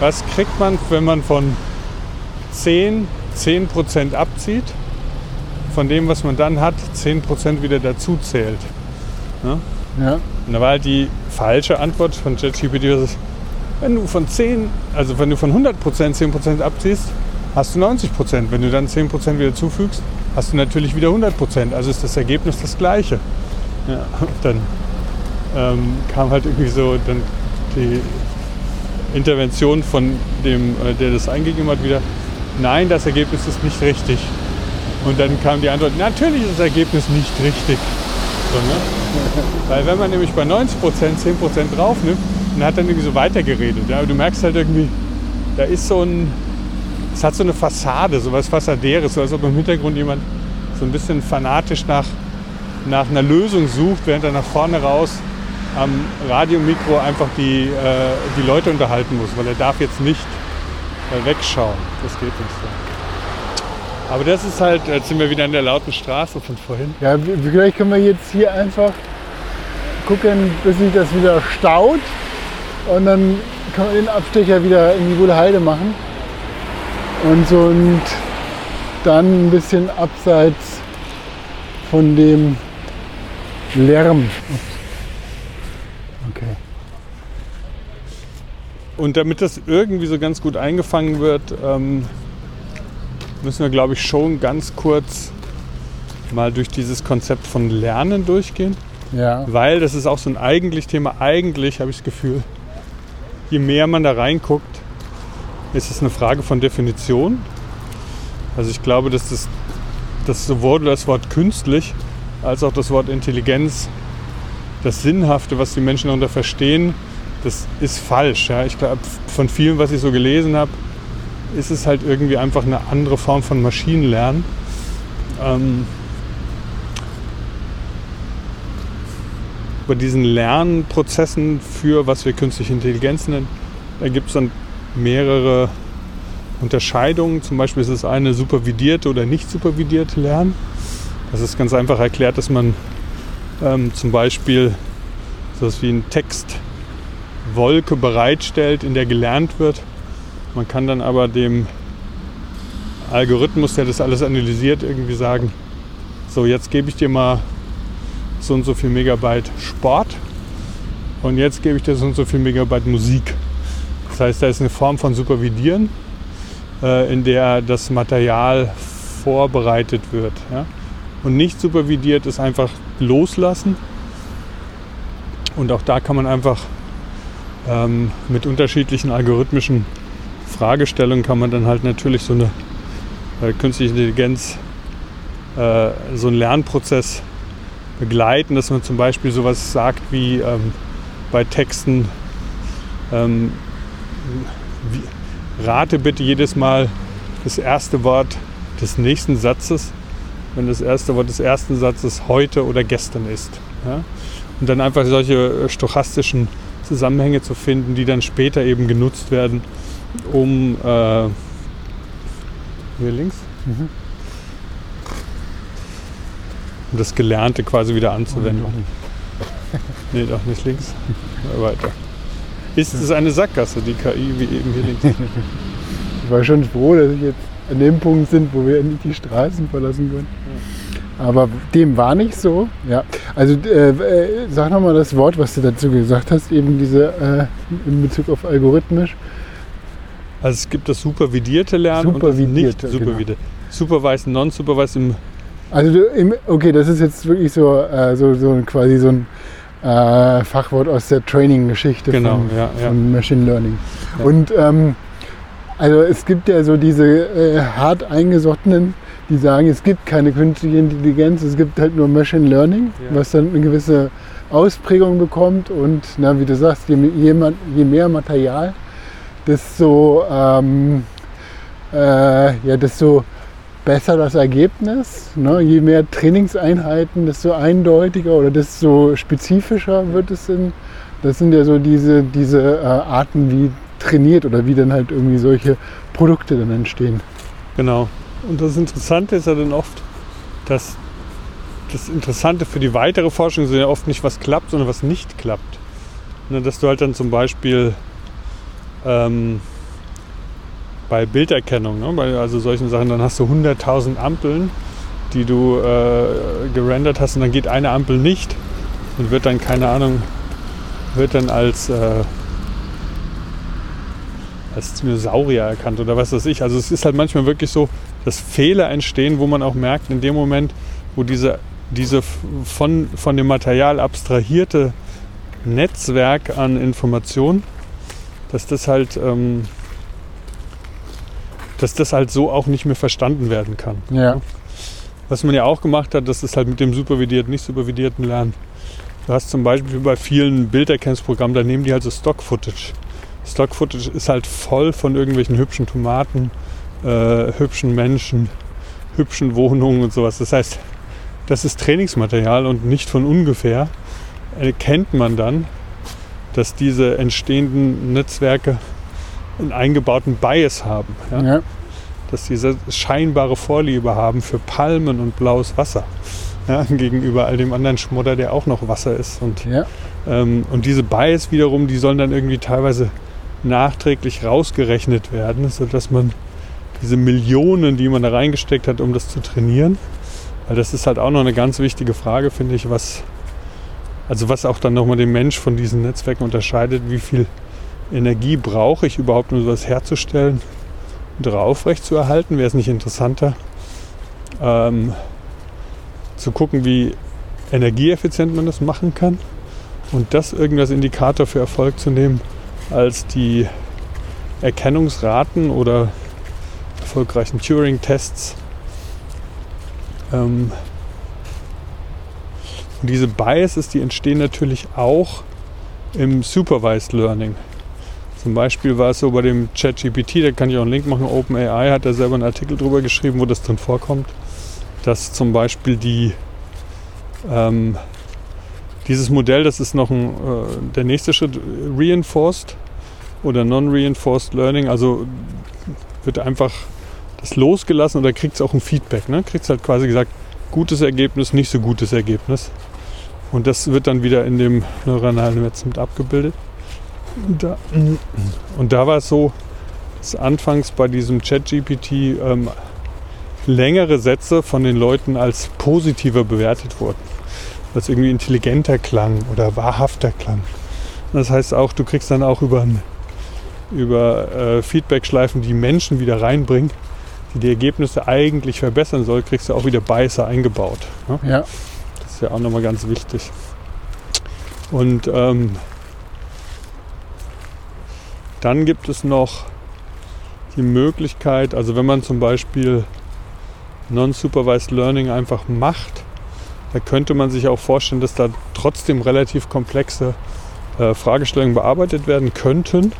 was kriegt man, wenn man von 10 10% abzieht, von dem, was man dann hat, 10% wieder dazu zählt. Ja, Und da war halt die falsche Antwort von ist, wenn du von 10, also wenn du von 100% 10% abziehst, hast du 90%. Wenn du dann 10% wieder zufügst, hast du natürlich wieder 100%. Also ist das Ergebnis das gleiche. Ja, dann ähm, kam halt irgendwie so dann die Intervention von dem, äh, der das eingegeben hat, wieder, nein, das Ergebnis ist nicht richtig. Und dann kam die Antwort, natürlich ist das Ergebnis nicht richtig. So, ne? Weil wenn man nämlich bei 90% 10% draufnimmt und hat dann irgendwie so weitergeredet, ja, aber du merkst halt irgendwie, da ist so ein, es hat so eine Fassade, so was Fassadäres, so als ob im Hintergrund jemand so ein bisschen fanatisch nach, nach einer Lösung sucht, während er nach vorne raus am Radiomikro einfach die, äh, die Leute unterhalten muss, weil er darf jetzt nicht äh, wegschauen. Das geht nicht so. Aber das ist halt, jetzt sind wir wieder an der lauten Straße von vorhin. ja vielleicht können wir jetzt hier einfach gucken, bis sich das wieder staut. Und dann können wir den Abstecher wieder in die Wohlheide machen. Und so und dann ein bisschen abseits von dem Lärm. Okay. Und damit das irgendwie so ganz gut eingefangen wird, ähm, müssen wir, glaube ich, schon ganz kurz mal durch dieses Konzept von Lernen durchgehen. Ja. Weil das ist auch so ein eigentlich Thema. Eigentlich habe ich das Gefühl, je mehr man da reinguckt, ist es eine Frage von Definition. Also ich glaube, dass das, das sowohl das Wort künstlich als auch das Wort Intelligenz, das Sinnhafte, was die Menschen darunter verstehen, das ist falsch. Ja. Ich glaube, von vielen, was ich so gelesen habe, ist es halt irgendwie einfach eine andere Form von Maschinenlernen. Ähm, bei diesen Lernprozessen für, was wir künstliche Intelligenz nennen, da gibt es dann mehrere Unterscheidungen. Zum Beispiel ist es eine supervidierte oder nicht supervidierte Lernen. Das ist ganz einfach erklärt, dass man ähm, zum Beispiel so etwas wie eine Textwolke bereitstellt, in der gelernt wird. Man kann dann aber dem Algorithmus, der das alles analysiert, irgendwie sagen, so jetzt gebe ich dir mal so und so viel Megabyte Sport und jetzt gebe ich dir so und so viel Megabyte Musik. Das heißt, da ist eine Form von Supervidieren, äh, in der das Material vorbereitet wird. Ja? Und nicht supervidiert ist einfach loslassen. Und auch da kann man einfach ähm, mit unterschiedlichen algorithmischen Fragestellungen kann man dann halt natürlich so eine äh, künstliche Intelligenz, äh, so einen Lernprozess begleiten, dass man zum Beispiel sowas sagt wie ähm, bei Texten, ähm, rate bitte jedes Mal das erste Wort des nächsten Satzes, wenn das erste Wort des ersten Satzes heute oder gestern ist. Ja? Und dann einfach solche äh, stochastischen Zusammenhänge zu finden, die dann später eben genutzt werden, um äh, hier links. Mhm um das Gelernte quasi wieder anzuwenden. Oh, nee, doch nicht links. Weiter. Ist es eine Sackgasse, die KI, wie eben hier links? ich war schon froh, dass ich jetzt an dem Punkt sind, wo wir endlich die Straßen verlassen können. Aber dem war nicht so. Ja. Also äh, äh, sag nochmal das Wort, was du dazu gesagt hast, eben diese äh, in Bezug auf algorithmisch. Also es gibt das supervidierte Lernen supervidierte, und das nicht supervidierte. Genau. Supervised, non-supervised im also okay, das ist jetzt wirklich so, äh, so, so quasi so ein äh, Fachwort aus der Training-Geschichte genau, von, ja, ja. von, Machine Learning. Ja. Und ähm, also es gibt ja so diese äh, hart eingesottenen, die sagen, es gibt keine künstliche Intelligenz, es gibt halt nur Machine Learning, was dann eine gewisse Ausprägung bekommt und na, wie du sagst, je, je, je mehr Material, desto, ähm, äh, ja, desto besser das Ergebnis. Ne? Je mehr Trainingseinheiten, desto eindeutiger oder desto spezifischer wird es. In, das sind ja so diese, diese äh, Arten, wie trainiert oder wie dann halt irgendwie solche Produkte dann entstehen. Genau. Und das Interessante ist ja dann oft, dass das Interessante für die weitere Forschung ist ja oft nicht, was klappt, sondern was nicht klappt. Ne, dass du halt dann zum Beispiel ähm, bei Bilderkennung, ne? bei also solchen Sachen, dann hast du 100.000 Ampeln, die du äh, gerendert hast und dann geht eine Ampel nicht und wird dann, keine Ahnung, wird dann als, äh, als Dinosaurier erkannt oder was weiß ich. Also es ist halt manchmal wirklich so, dass Fehler entstehen, wo man auch merkt, in dem Moment, wo diese, diese von, von dem Material abstrahierte Netzwerk an Informationen, dass das halt ähm, dass das halt so auch nicht mehr verstanden werden kann. Ja. Was man ja auch gemacht hat, das ist halt mit dem supervidierten, nicht supervidierten Lernen. Du hast zum Beispiel bei vielen Bilderkennungsprogrammen, da nehmen die halt so Stock-Footage. Stock-Footage ist halt voll von irgendwelchen hübschen Tomaten, äh, hübschen Menschen, hübschen Wohnungen und sowas. Das heißt, das ist Trainingsmaterial und nicht von ungefähr erkennt man dann, dass diese entstehenden Netzwerke einen eingebauten Bias haben. Ja? Ja. Dass diese scheinbare Vorliebe haben für Palmen und blaues Wasser. Ja, gegenüber all dem anderen Schmodder, der auch noch Wasser ist. Und, ähm, und diese Bias wiederum, die sollen dann irgendwie teilweise nachträglich rausgerechnet werden, sodass man diese Millionen, die man da reingesteckt hat, um das zu trainieren. Weil das ist halt auch noch eine ganz wichtige Frage, finde ich, was, also was auch dann nochmal den Mensch von diesen Netzwerken unterscheidet, wie viel Energie brauche ich überhaupt, um sowas herzustellen und aufrecht zu? Wäre es nicht interessanter, ähm, zu gucken, wie energieeffizient man das machen kann und das irgendwie als Indikator für Erfolg zu nehmen, als die Erkennungsraten oder erfolgreichen Turing-Tests. Ähm, und diese Biases, die entstehen natürlich auch im Supervised Learning. Zum Beispiel war es so bei dem ChatGPT, da kann ich auch einen Link machen, OpenAI hat da selber einen Artikel drüber geschrieben, wo das drin vorkommt, dass zum Beispiel die ähm, dieses Modell, das ist noch ein, äh, der nächste Schritt, Reinforced oder Non-Reinforced Learning, also wird einfach das losgelassen oder kriegt es auch ein Feedback. Ne? Kriegt es halt quasi gesagt, gutes Ergebnis, nicht so gutes Ergebnis. Und das wird dann wieder in dem neuronalen Netz mit abgebildet. Und da, und da war es so, dass anfangs bei diesem ChatGPT ähm, längere Sätze von den Leuten als positiver bewertet wurden. Was irgendwie intelligenter klang oder wahrhafter klang. Das heißt auch, du kriegst dann auch über, über äh, Feedback-Schleifen, die Menschen wieder reinbringen, die die Ergebnisse eigentlich verbessern soll, kriegst du auch wieder Beißer eingebaut. Ne? Ja. Das ist ja auch nochmal ganz wichtig. Und ähm, dann gibt es noch die Möglichkeit, also wenn man zum Beispiel Non-Supervised Learning einfach macht, da könnte man sich auch vorstellen, dass da trotzdem relativ komplexe äh, Fragestellungen bearbeitet werden könnten.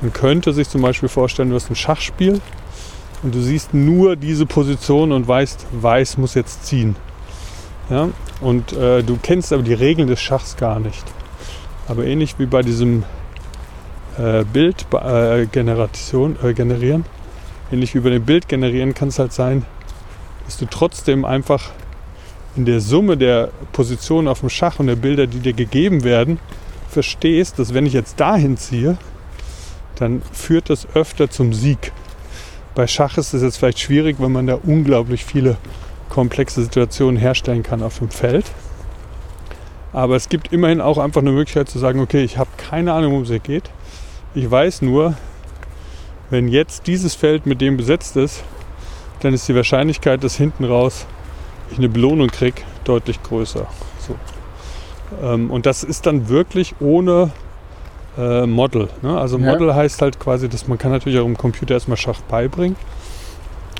Man könnte sich zum Beispiel vorstellen, du hast ein Schachspiel und du siehst nur diese Position und weißt, Weiß muss jetzt ziehen. Ja? Und äh, du kennst aber die Regeln des Schachs gar nicht. Aber ähnlich wie bei diesem äh, Bildgeneration äh, äh, generieren, ähnlich wie bei dem Bild generieren, kann es halt sein, dass du trotzdem einfach in der Summe der Positionen auf dem Schach und der Bilder, die dir gegeben werden, verstehst, dass wenn ich jetzt dahin ziehe, dann führt das öfter zum Sieg. Bei Schach ist es jetzt vielleicht schwierig, weil man da unglaublich viele komplexe Situationen herstellen kann auf dem Feld. Aber es gibt immerhin auch einfach eine Möglichkeit zu sagen, okay, ich habe keine Ahnung, worum es hier geht. Ich weiß nur, wenn jetzt dieses Feld mit dem besetzt ist, dann ist die Wahrscheinlichkeit, dass hinten raus ich eine Belohnung kriege, deutlich größer. So. Ähm, und das ist dann wirklich ohne äh, Model. Ne? Also Ja. Model heißt halt quasi, dass man kann natürlich auch im Computer erstmal Schach beibringen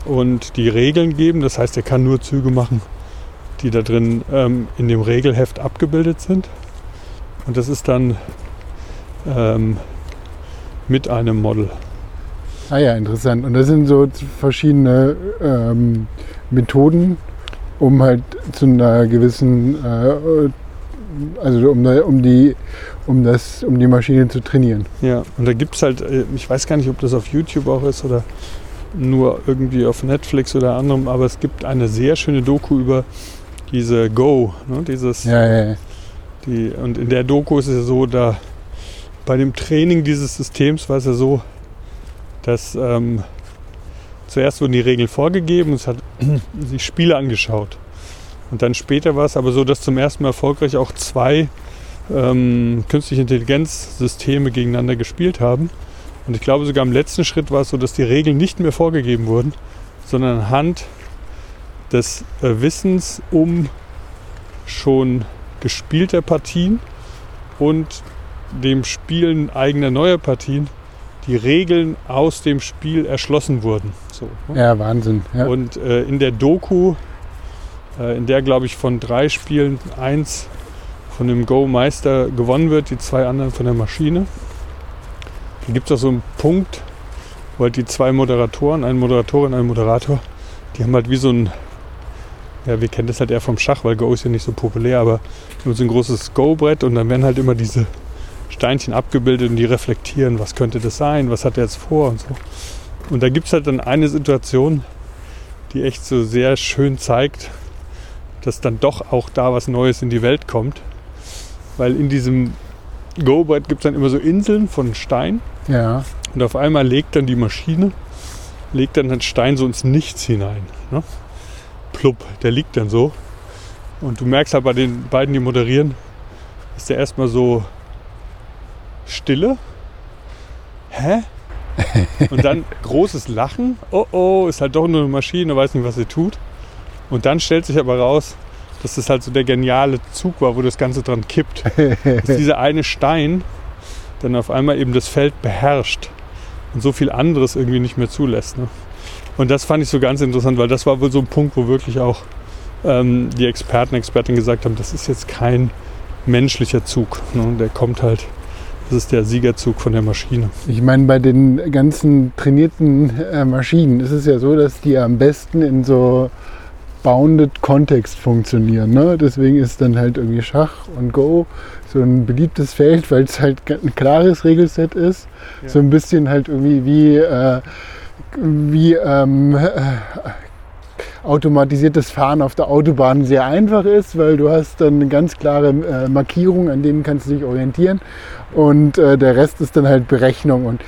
und die Regeln geben. Das heißt, er kann nur Züge machen, die da drin ähm, in dem Regelheft abgebildet sind. Und das ist dann ähm, mit einem Model. Ah ja, interessant. Und das sind so verschiedene ähm, Methoden, um halt zu einer gewissen, äh, also um, um, die, um, das, um die Maschine zu trainieren. Ja, und da gibt es halt, äh, ich weiß gar nicht, ob das auf YouTube auch ist oder nur irgendwie auf Netflix oder anderem, aber es gibt eine sehr schöne Doku über diese Go, ne, dieses, Ja, ja, ja. die, und in der Doku ist es ja so, da bei dem Training dieses Systems war es ja so, dass ähm, zuerst wurden die Regeln vorgegeben und es hat sich Spiele angeschaut. Und dann später war es aber so, dass zum ersten Mal erfolgreich auch zwei ähm, künstliche Intelligenzsysteme gegeneinander gespielt haben. Und ich glaube sogar im letzten Schritt war es so, dass die Regeln nicht mehr vorgegeben wurden, sondern anhand des äh, Wissens um schon gespielter Partien und dem Spielen eigener neuer Partien die Regeln aus dem Spiel erschlossen wurden. So, ne? ja Wahnsinn. Ja. Und äh, in der Doku, äh, in der glaube ich von drei Spielen eins von dem Go-Meister gewonnen wird, die zwei anderen von der Maschine, da gibt es auch so einen Punkt, wo halt die zwei Moderatoren, eine Moderatorin, ein Moderator, die haben halt wie so ein, ja, wir kennen das halt eher vom Schach, weil Go ist ja nicht so populär, aber nur so ein großes Go-Brett und dann werden halt immer diese Steinchen abgebildet und die reflektieren, was könnte das sein, was hat er jetzt vor und so. Und da gibt es halt dann eine Situation, die echt so sehr schön zeigt, dass dann doch auch da was Neues in die Welt kommt. Weil in diesem Go-Brett gibt es dann immer so Inseln von Stein ja. und auf einmal legt dann die Maschine legt dann einen Stein so ins Nichts hinein. Ne? Plupp, der liegt dann so. Und du merkst halt bei den beiden, die moderieren, ist der erstmal so Stille. Hä? Und dann großes Lachen. Oh oh, ist halt doch nur eine Maschine, weiß nicht, was sie tut. Und dann stellt sich aber raus, dass das halt so der geniale Zug war, wo das Ganze dran kippt. dass dieser eine Stein dann auf einmal eben das Feld beherrscht und so viel anderes irgendwie nicht mehr zulässt. Ne? Und das fand ich so ganz interessant, weil das war wohl so ein Punkt, wo wirklich auch ähm, die Experten, Expertinnen gesagt haben, das ist jetzt kein menschlicher Zug. Ne? Der kommt halt, das ist der Siegerzug von der Maschine. Ich meine, bei den ganzen trainierten äh, Maschinen ist es ja so, dass die am besten in so bounded Kontext funktionieren. Ne? Deswegen ist dann halt irgendwie Schach und Go so ein beliebtes Feld, weil es halt ein klares Regelset ist. Ja. So ein bisschen halt irgendwie wie, äh, wie ähm, äh, automatisiertes Fahren auf der Autobahn sehr einfach ist, weil du hast dann eine ganz klare äh, Markierung, an denen kannst du dich orientieren und äh, der Rest ist dann halt Berechnung und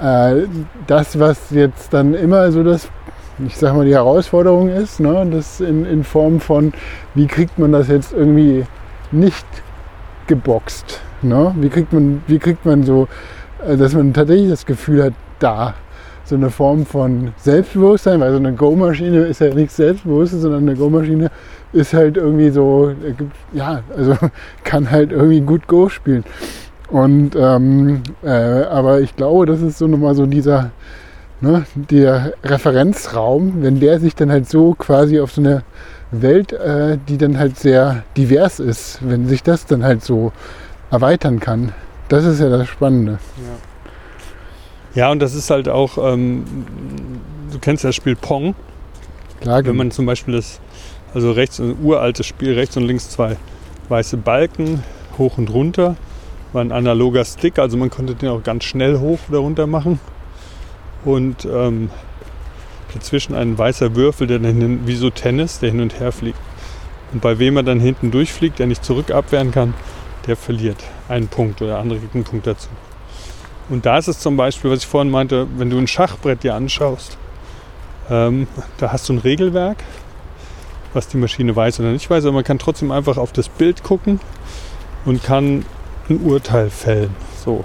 äh, das, was jetzt dann immer so das, ich sag mal, die Herausforderung ist, ne, das in, in Form von, wie kriegt man das jetzt irgendwie nicht geboxt, ne? wie, kriegt man, wie kriegt man so, äh, dass man tatsächlich das Gefühl hat, da so eine Form von Selbstbewusstsein, weil so eine Go-Maschine ist ja nichts Selbstbewusstes, sondern eine Go-Maschine ist halt irgendwie so, ja, also kann halt irgendwie gut Go spielen. Und ähm, äh, aber ich glaube, das ist so nochmal so dieser, ne, der Referenzraum, wenn der sich dann halt so quasi auf so eine Welt, äh, die dann halt sehr divers ist, wenn sich das dann halt so erweitern kann. Das ist ja das Spannende. Ja. Ja, und das ist halt auch, ähm, du kennst das Spiel Pong. Klar, Wenn man zum Beispiel das, also rechts ein uraltes Spiel, rechts und links zwei weiße Balken, hoch und runter, war ein analoger Stick, also man konnte den auch ganz schnell hoch oder runter machen. Und ähm, dazwischen ein weißer Würfel, der dann hin, wie so Tennis, der hin und her fliegt. Und bei wem er dann hinten durchfliegt, der nicht zurück abwehren kann, der verliert einen Punkt oder der andere kriegt einen Punkt dazu. Und da ist es zum Beispiel, was ich vorhin meinte, wenn du ein Schachbrett dir anschaust, ähm, da hast du ein Regelwerk, was die Maschine weiß oder nicht weiß, aber man kann trotzdem einfach auf das Bild gucken und kann ein Urteil fällen. So.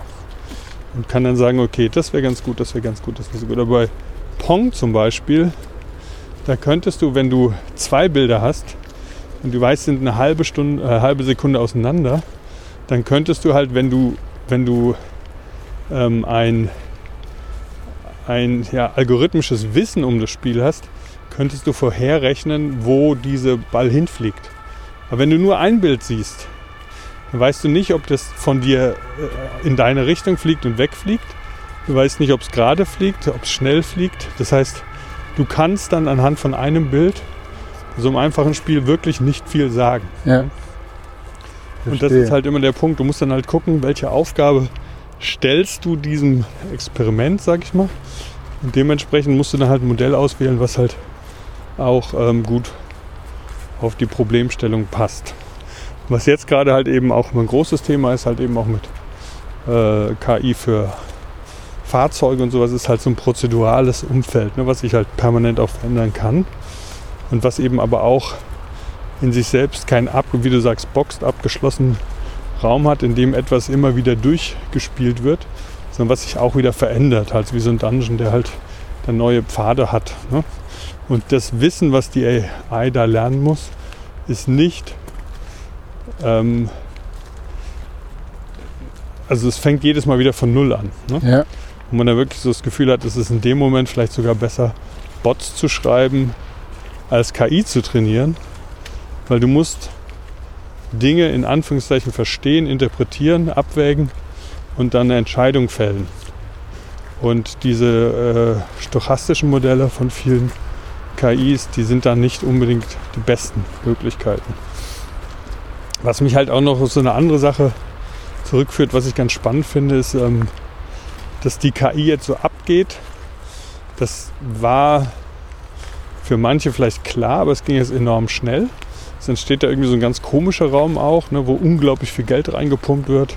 Und kann dann sagen, okay, das wäre ganz gut, das wäre ganz gut, das wäre so gut. Aber bei Pong zum Beispiel, da könntest du, wenn du zwei Bilder hast und du weißt, sind eine halbe Stunde, äh, halbe Sekunde auseinander, dann könntest du halt, wenn du, wenn du ähm, ein, ein ja, algorithmisches Wissen um das Spiel hast, könntest du vorherrechnen, wo dieser Ball hinfliegt. Aber wenn du nur ein Bild siehst, dann weißt du nicht, ob das von dir äh, in deine Richtung fliegt und wegfliegt. Du weißt nicht, ob es gerade fliegt, ob es schnell fliegt. Das heißt, du kannst dann anhand von einem Bild so einem einfachen Spiel wirklich nicht viel sagen. Ja. Und das ist halt immer der Punkt. Du musst dann halt gucken, welche Aufgabe stellst du diesem Experiment, sag ich mal. Und dementsprechend musst du dann halt ein Modell auswählen, was halt auch ähm, gut auf die Problemstellung passt. Was jetzt gerade halt eben auch ein großes Thema ist, halt eben auch mit äh, KI für Fahrzeuge und sowas, ist halt so ein prozedurales Umfeld, ne, was sich halt permanent auch verändern kann. Und was eben aber auch in sich selbst kein, ab, wie du sagst, boxt abgeschlossen Raum hat, in dem etwas immer wieder durchgespielt wird, sondern was sich auch wieder verändert, halt wie so ein Dungeon, der halt dann neue Pfade hat. Ne? Und das Wissen, was die AI da lernen muss, ist nicht, ähm, also es fängt jedes Mal wieder von Null an. Ne? Ja. Und man da wirklich so das Gefühl hat, es ist in dem Moment vielleicht sogar besser, Bots zu schreiben, als KI zu trainieren, weil du musst Dinge in Anführungszeichen verstehen, interpretieren, abwägen und dann eine Entscheidung fällen. Und diese äh, stochastischen Modelle von vielen KIs, die sind dann nicht unbedingt die besten Möglichkeiten. Was mich halt auch noch so eine andere Sache zurückführt, was ich ganz spannend finde, ist, ähm, dass die KI jetzt so abgeht. Das war für manche vielleicht klar, aber es ging jetzt enorm schnell. Es entsteht da irgendwie so ein ganz komischer Raum auch, ne, wo unglaublich viel Geld reingepumpt wird.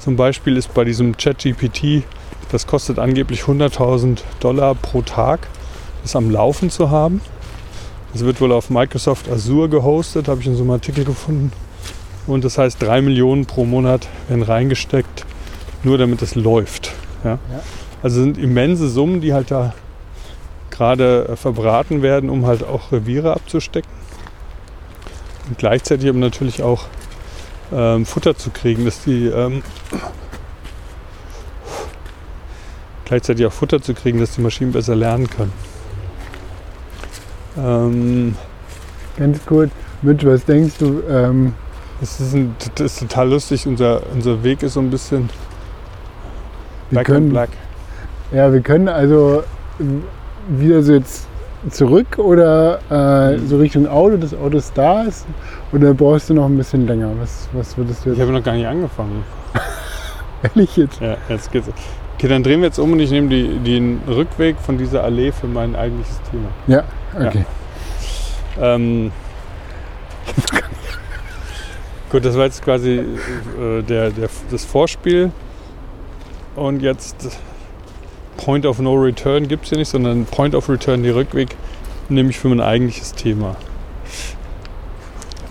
Zum Beispiel ist bei diesem ChatGPT Das kostet angeblich 100.000 Dollar pro Tag, das am Laufen zu haben. Das wird wohl auf Microsoft Azure gehostet, habe ich in so einem Artikel gefunden. Und das heißt, 3 Millionen pro Monat werden reingesteckt, nur damit es läuft. Ja? Ja. Also sind immense Summen, die halt da gerade äh, verbraten werden, um halt auch Reviere abzustecken. Und gleichzeitig aber natürlich auch ähm, Futter zu kriegen, dass die ähm, gleichzeitig auch Futter zu kriegen, dass die Maschinen besser lernen können. Ähm, Ganz kurz, Mensch, was denkst du? Ähm, das, ist ein, das ist total lustig. Unser, unser Weg ist so ein bisschen wir können, Black. ja, wir können also ähm, wieder so jetzt zurück oder äh, so Richtung Auto, das Auto ist da ist oder brauchst du noch ein bisschen länger? Was, was würdest du Ich jetzt habe noch gar nicht angefangen. ehrlich jetzt? Ja, jetzt geht's. Okay, dann drehen wir jetzt um und ich nehme die, den Rückweg von dieser Allee für mein eigentliches Thema. Ja, okay. Ähm, gut, das war jetzt quasi äh, der, der, das Vorspiel. Und jetzt Point of No Return gibt es hier nicht, sondern Point of Return, der Rückweg, nämlich für mein eigentliches Thema.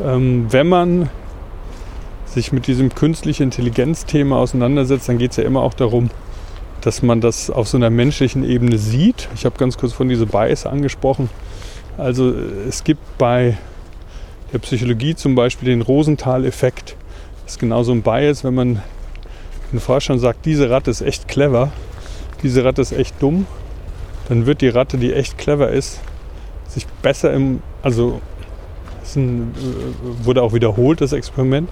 Ähm, wenn man sich mit diesem künstliche Intelligenz-Thema auseinandersetzt, dann geht es ja immer auch darum, dass man das auf so einer menschlichen Ebene sieht. Ich habe ganz kurz von diese Bias angesprochen. Also es gibt bei der Psychologie zum Beispiel den Rosenthal-Effekt. Das ist genauso ein Bias, wenn man den Forschern sagt, diese Ratte ist echt clever, diese Ratte ist echt dumm, dann wird die Ratte, die echt clever ist, sich besser im, also es äh, wurde auch wiederholt, das Experiment,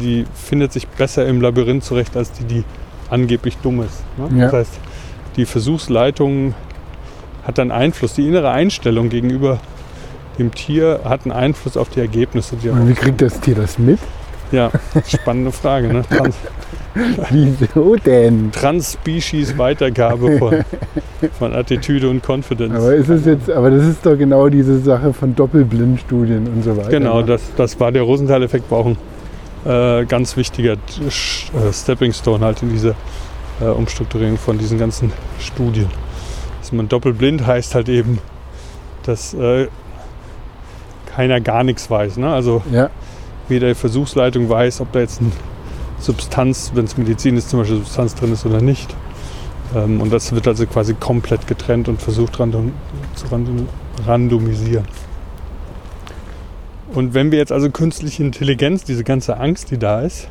die findet sich besser im Labyrinth zurecht als die, die angeblich dumm ist. Ne? Ja. Das heißt, die Versuchsleitung hat dann Einfluss, die innere Einstellung gegenüber dem Tier hat einen Einfluss auf die Ergebnisse. Die Und wie kriegt das Tier das mit? ja, spannende Frage. Ne? Wieso denn? Trans-Species-Weitergabe von, von Attitüde und Confidence. Aber ist es jetzt, aber das ist doch genau diese Sache von Doppelblindstudien und so weiter. Genau, ne? das, das war der Rosenthal-Effekt, war auch ein äh, ganz wichtiger äh, Stepping Stone halt in dieser äh, Umstrukturierung von diesen ganzen Studien. Dass man doppelblind heißt halt eben, dass äh, keiner gar nichts weiß. Ne? Also Ja, weder die Versuchsleitung weiß, ob da jetzt eine Substanz, wenn es Medizin ist, zum Beispiel Substanz drin ist oder nicht. Ähm, und das wird also quasi komplett getrennt und versucht random, zu random, randomisieren. Und wenn wir jetzt also künstliche Intelligenz, diese ganze Angst, die da ist,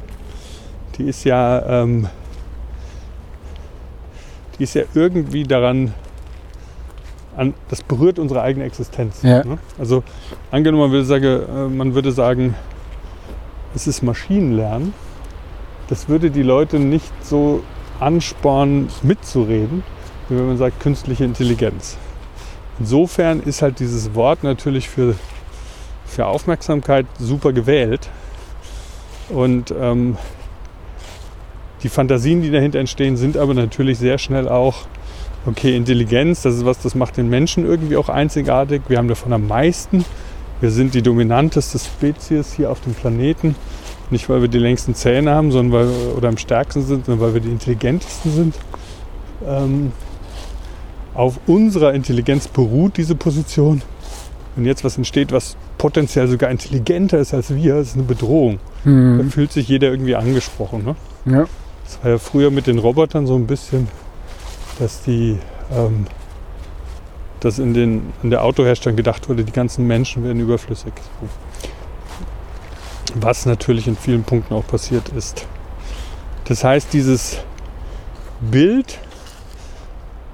die ist ja, ähm, die ist ja irgendwie daran, an, das berührt unsere eigene Existenz. Ja. Ne? Also angenommen, man würde, sagen, äh, man würde sagen, es ist Maschinenlernen, das würde die Leute nicht so anspornen, mitzureden, wie wenn man sagt künstliche Intelligenz. Insofern ist halt dieses Wort natürlich für, für Aufmerksamkeit super gewählt. Und ähm, die Fantasien, die dahinter entstehen, sind aber natürlich sehr schnell auch, okay, Intelligenz, das ist was, das macht den Menschen irgendwie auch einzigartig. Wir haben davon am meisten. Wir sind die dominanteste Spezies hier auf dem Planeten. Nicht, weil wir die längsten Zähne haben, sondern weil wir, oder am stärksten sind, sondern weil wir die intelligentesten sind. Ähm, auf unserer Intelligenz beruht diese Position. Und jetzt was entsteht, was potenziell sogar intelligenter ist als wir, ist eine Bedrohung. Da hm. fühlt sich jeder irgendwie angesprochen. Ne? ja. Das war ja früher mit den Robotern so ein bisschen, dass die, ähm, dass in, den, in der Autoherstellung gedacht wurde, die ganzen Menschen werden überflüssig. Was natürlich in vielen Punkten auch passiert ist. Das heißt, dieses Bild,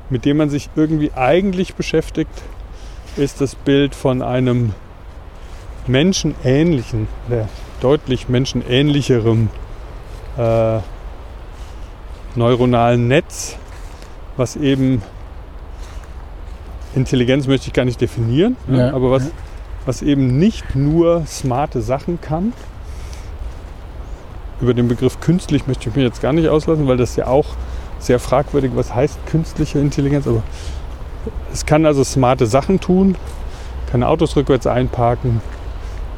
mit dem man sich irgendwie eigentlich beschäftigt, ist das Bild von einem menschenähnlichen, oder deutlich menschenähnlicherem äh, neuronalen Netz, was eben Intelligenz möchte ich gar nicht definieren, ne? Ja, aber was, ja. Was eben nicht nur smarte Sachen kann. Über den Begriff künstlich möchte ich mich jetzt gar nicht auslassen, weil das ja auch sehr fragwürdig, was heißt künstliche Intelligenz, aber es kann also smarte Sachen tun, kann Autos rückwärts einparken,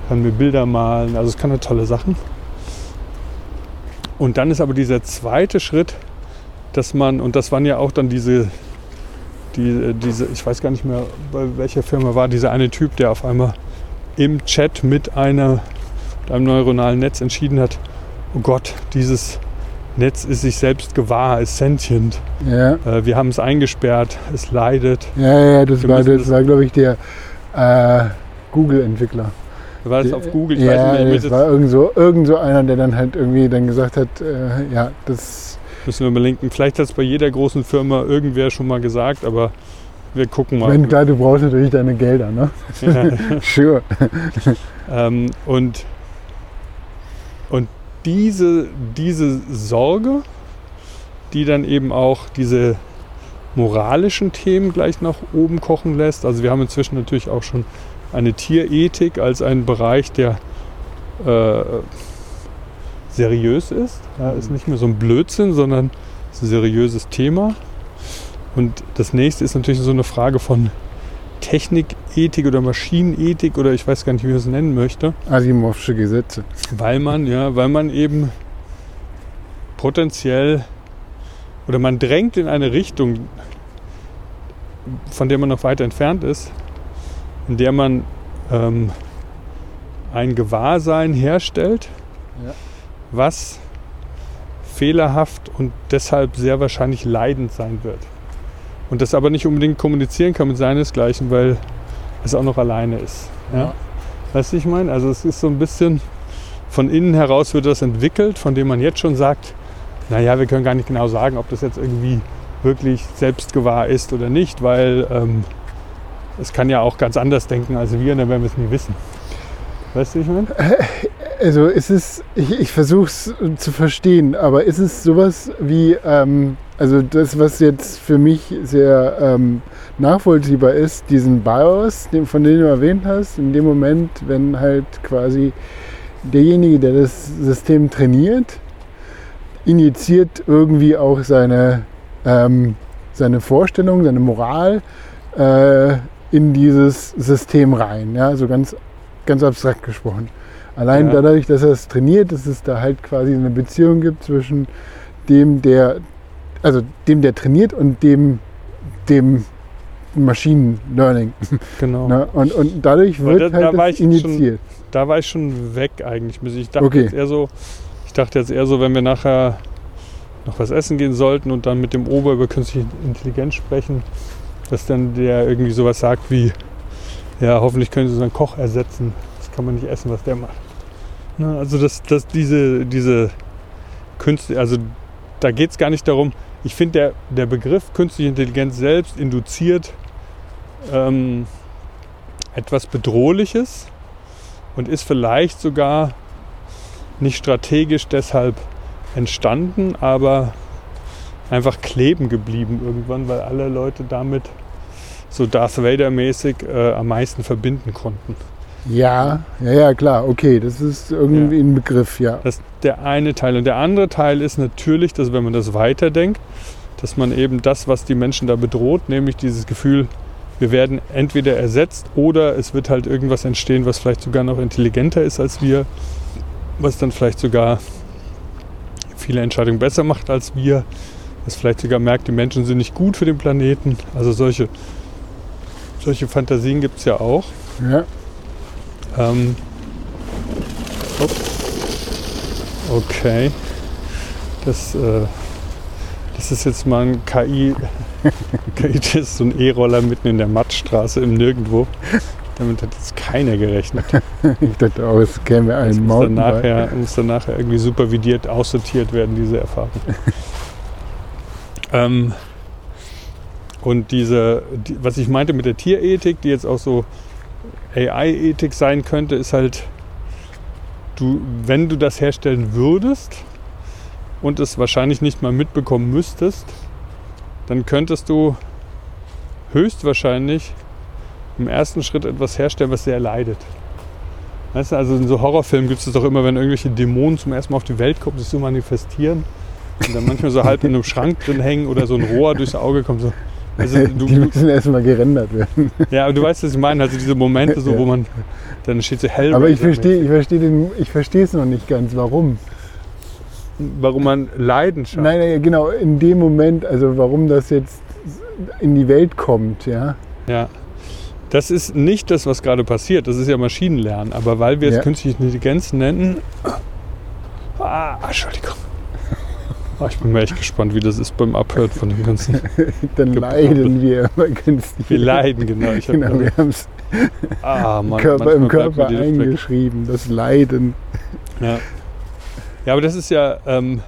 kann mir Bilder malen, also es kann eine tolle Sachen. Und dann ist aber dieser zweite Schritt, dass man, und das waren ja auch dann diese, die, diese, ich weiß gar nicht mehr, bei welcher Firma war dieser eine Typ, der auf einmal im Chat mit einer, mit einem neuronalen Netz entschieden hat, oh Gott, dieses Netz ist sich selbst gewahr, ist sentient. Ja, Äh, wir haben es eingesperrt, es leidet. ja, ja das Wir war, das war glaube ich, der äh, Google-Entwickler. War das auf Google? Ich ja, weiß nicht, das war irgend so, irgend so einer, der dann halt irgendwie dann gesagt hat, äh, ja, das, müssen wir mal linken. Vielleicht hat es bei jeder großen Firma irgendwer schon mal gesagt, aber wir gucken mal. wenn klar, du brauchst natürlich deine Gelder, ne? Ja. Sure. Ähm, und, und diese, diese Sorge, die dann eben auch diese moralischen Themen gleich nach oben kochen lässt. Also wir haben inzwischen natürlich auch schon eine Tierethik als einen Bereich, der äh, seriös ist. Ja, ist nicht mehr so ein Blödsinn, sondern ist ein seriöses Thema. Und das nächste ist natürlich so eine Frage von Technikethik oder Maschinenethik oder ich weiß gar nicht, wie man es nennen möchte, Asimovsche Gesetze. weil man, ja, weil man eben potenziell oder man drängt in eine Richtung, von der man noch weiter entfernt ist, in der man ähm, ein Gewahrsein herstellt, Ja. Was fehlerhaft und deshalb sehr wahrscheinlich leidend sein wird. Und das aber nicht unbedingt kommunizieren kann mit seinesgleichen, weil es auch noch alleine ist. Ja? Weißt du, ich meine? Also es ist so ein bisschen von innen heraus wird das entwickelt, von dem man jetzt schon sagt, naja, wir können gar nicht genau sagen, ob das jetzt irgendwie wirklich selbstgewahr ist oder nicht, weil ähm, es kann ja auch ganz anders denken als wir und dann werden wir es nie wissen. Weißt du, ich meine? Also ist es, ich, ich versuche es zu verstehen, aber ist es sowas wie, ähm, also das, was jetzt für mich sehr ähm, nachvollziehbar ist, diesen BIOS, den, von dem du erwähnt hast, in dem Moment, wenn halt quasi derjenige, der das System trainiert, injiziert irgendwie auch seine, ähm, seine Vorstellung, seine Moral äh, in dieses System rein, ja, so ganz, ganz abstrakt gesprochen. Allein Ja. dadurch, dass er es trainiert, dass es da halt quasi eine Beziehung gibt zwischen dem, der, also dem, der trainiert und dem, dem Machine Learning. Genau. Ne? Und, und dadurch wird da- da halt war das ich schon-. Da war ich schon weg eigentlich. Ich dachte Okay. jetzt eher so, ich dachte jetzt eher so, wenn wir nachher noch was essen gehen sollten und dann mit dem Ober über künstliche Intelligenz sprechen, dass dann der irgendwie sowas sagt wie, ja, hoffentlich können Sie unseren Koch ersetzen. Das kann man nicht essen, was der macht. Ne, also dass, dass diese, diese Künste, also da geht es gar nicht darum, ich finde der, der Begriff künstliche Intelligenz selbst induziert ähm, etwas Bedrohliches und ist vielleicht sogar nicht strategisch deshalb entstanden, aber einfach kleben geblieben irgendwann, weil alle Leute damit so Darth Vader-mäßig äh, am meisten verbinden konnten. Ja, ja, ja, klar, okay, das ist irgendwie ein Begriff, ja. Das ist der eine Teil. Und der andere Teil ist natürlich, dass wenn man das weiterdenkt, dass man eben das, was die Menschen da bedroht, nämlich dieses Gefühl, wir werden entweder ersetzt oder es wird halt irgendwas entstehen, was vielleicht sogar noch intelligenter ist als wir, was dann vielleicht sogar viele Entscheidungen besser macht als wir, was vielleicht sogar merkt, die Menschen sind nicht gut für den Planeten. Also solche, solche Fantasien gibt es ja auch. ja. Ähm, hopp. okay. Das, äh, das ist jetzt mal ein KI, KI-Test, so ein E-Roller mitten in der Mattstraße im Nirgendwo. Damit hat jetzt keiner gerechnet. Ich dachte auch, es käme Das ein muss dann, nachher, muss dann nachher irgendwie supervidiert, aussortiert werden, diese Erfahrung. ähm, und diese, die, was ich meinte mit der Tierethik, die jetzt auch so AI-Ethik sein könnte, ist halt, du, wenn du das herstellen würdest und es wahrscheinlich nicht mal mitbekommen müsstest, dann könntest du höchstwahrscheinlich im ersten Schritt etwas herstellen, was sehr leidet. Weißt du, also in so Horrorfilmen gibt es das doch immer, wenn irgendwelche Dämonen zum ersten Mal auf die Welt kommen, sich so manifestieren und dann manchmal so halb in einem Schrank drin hängen oder so ein Rohr durchs Auge kommt. So. Also du, die müssen erstmal gerendert werden. ja, aber du weißt, was ich meine. Also diese Momente, so, wo man dann steht so hell. Aber ich verstehe ich verstehe den- ich verstehe es noch nicht ganz. Warum? warum man Leidenschaft. Nein, nein, genau, in dem Moment, also warum das jetzt in die Welt kommt, ja. Ja. Das ist nicht das, was gerade passiert. Das ist ja Maschinenlernen. Aber weil wir es Ja. künstliche Intelligenz nennen. Ah, Entschuldigung. Ah, ich bin mal echt gespannt, wie das ist beim Abhören von dem ganzen. Dann leiden wir immer künstlich. Wir leiden, genau. Ich hab Genau, wir haben es ah, Mann, Körper im Körper mir eingeschrieben, das Leiden. Ja. ja, aber das ist ja, ähm,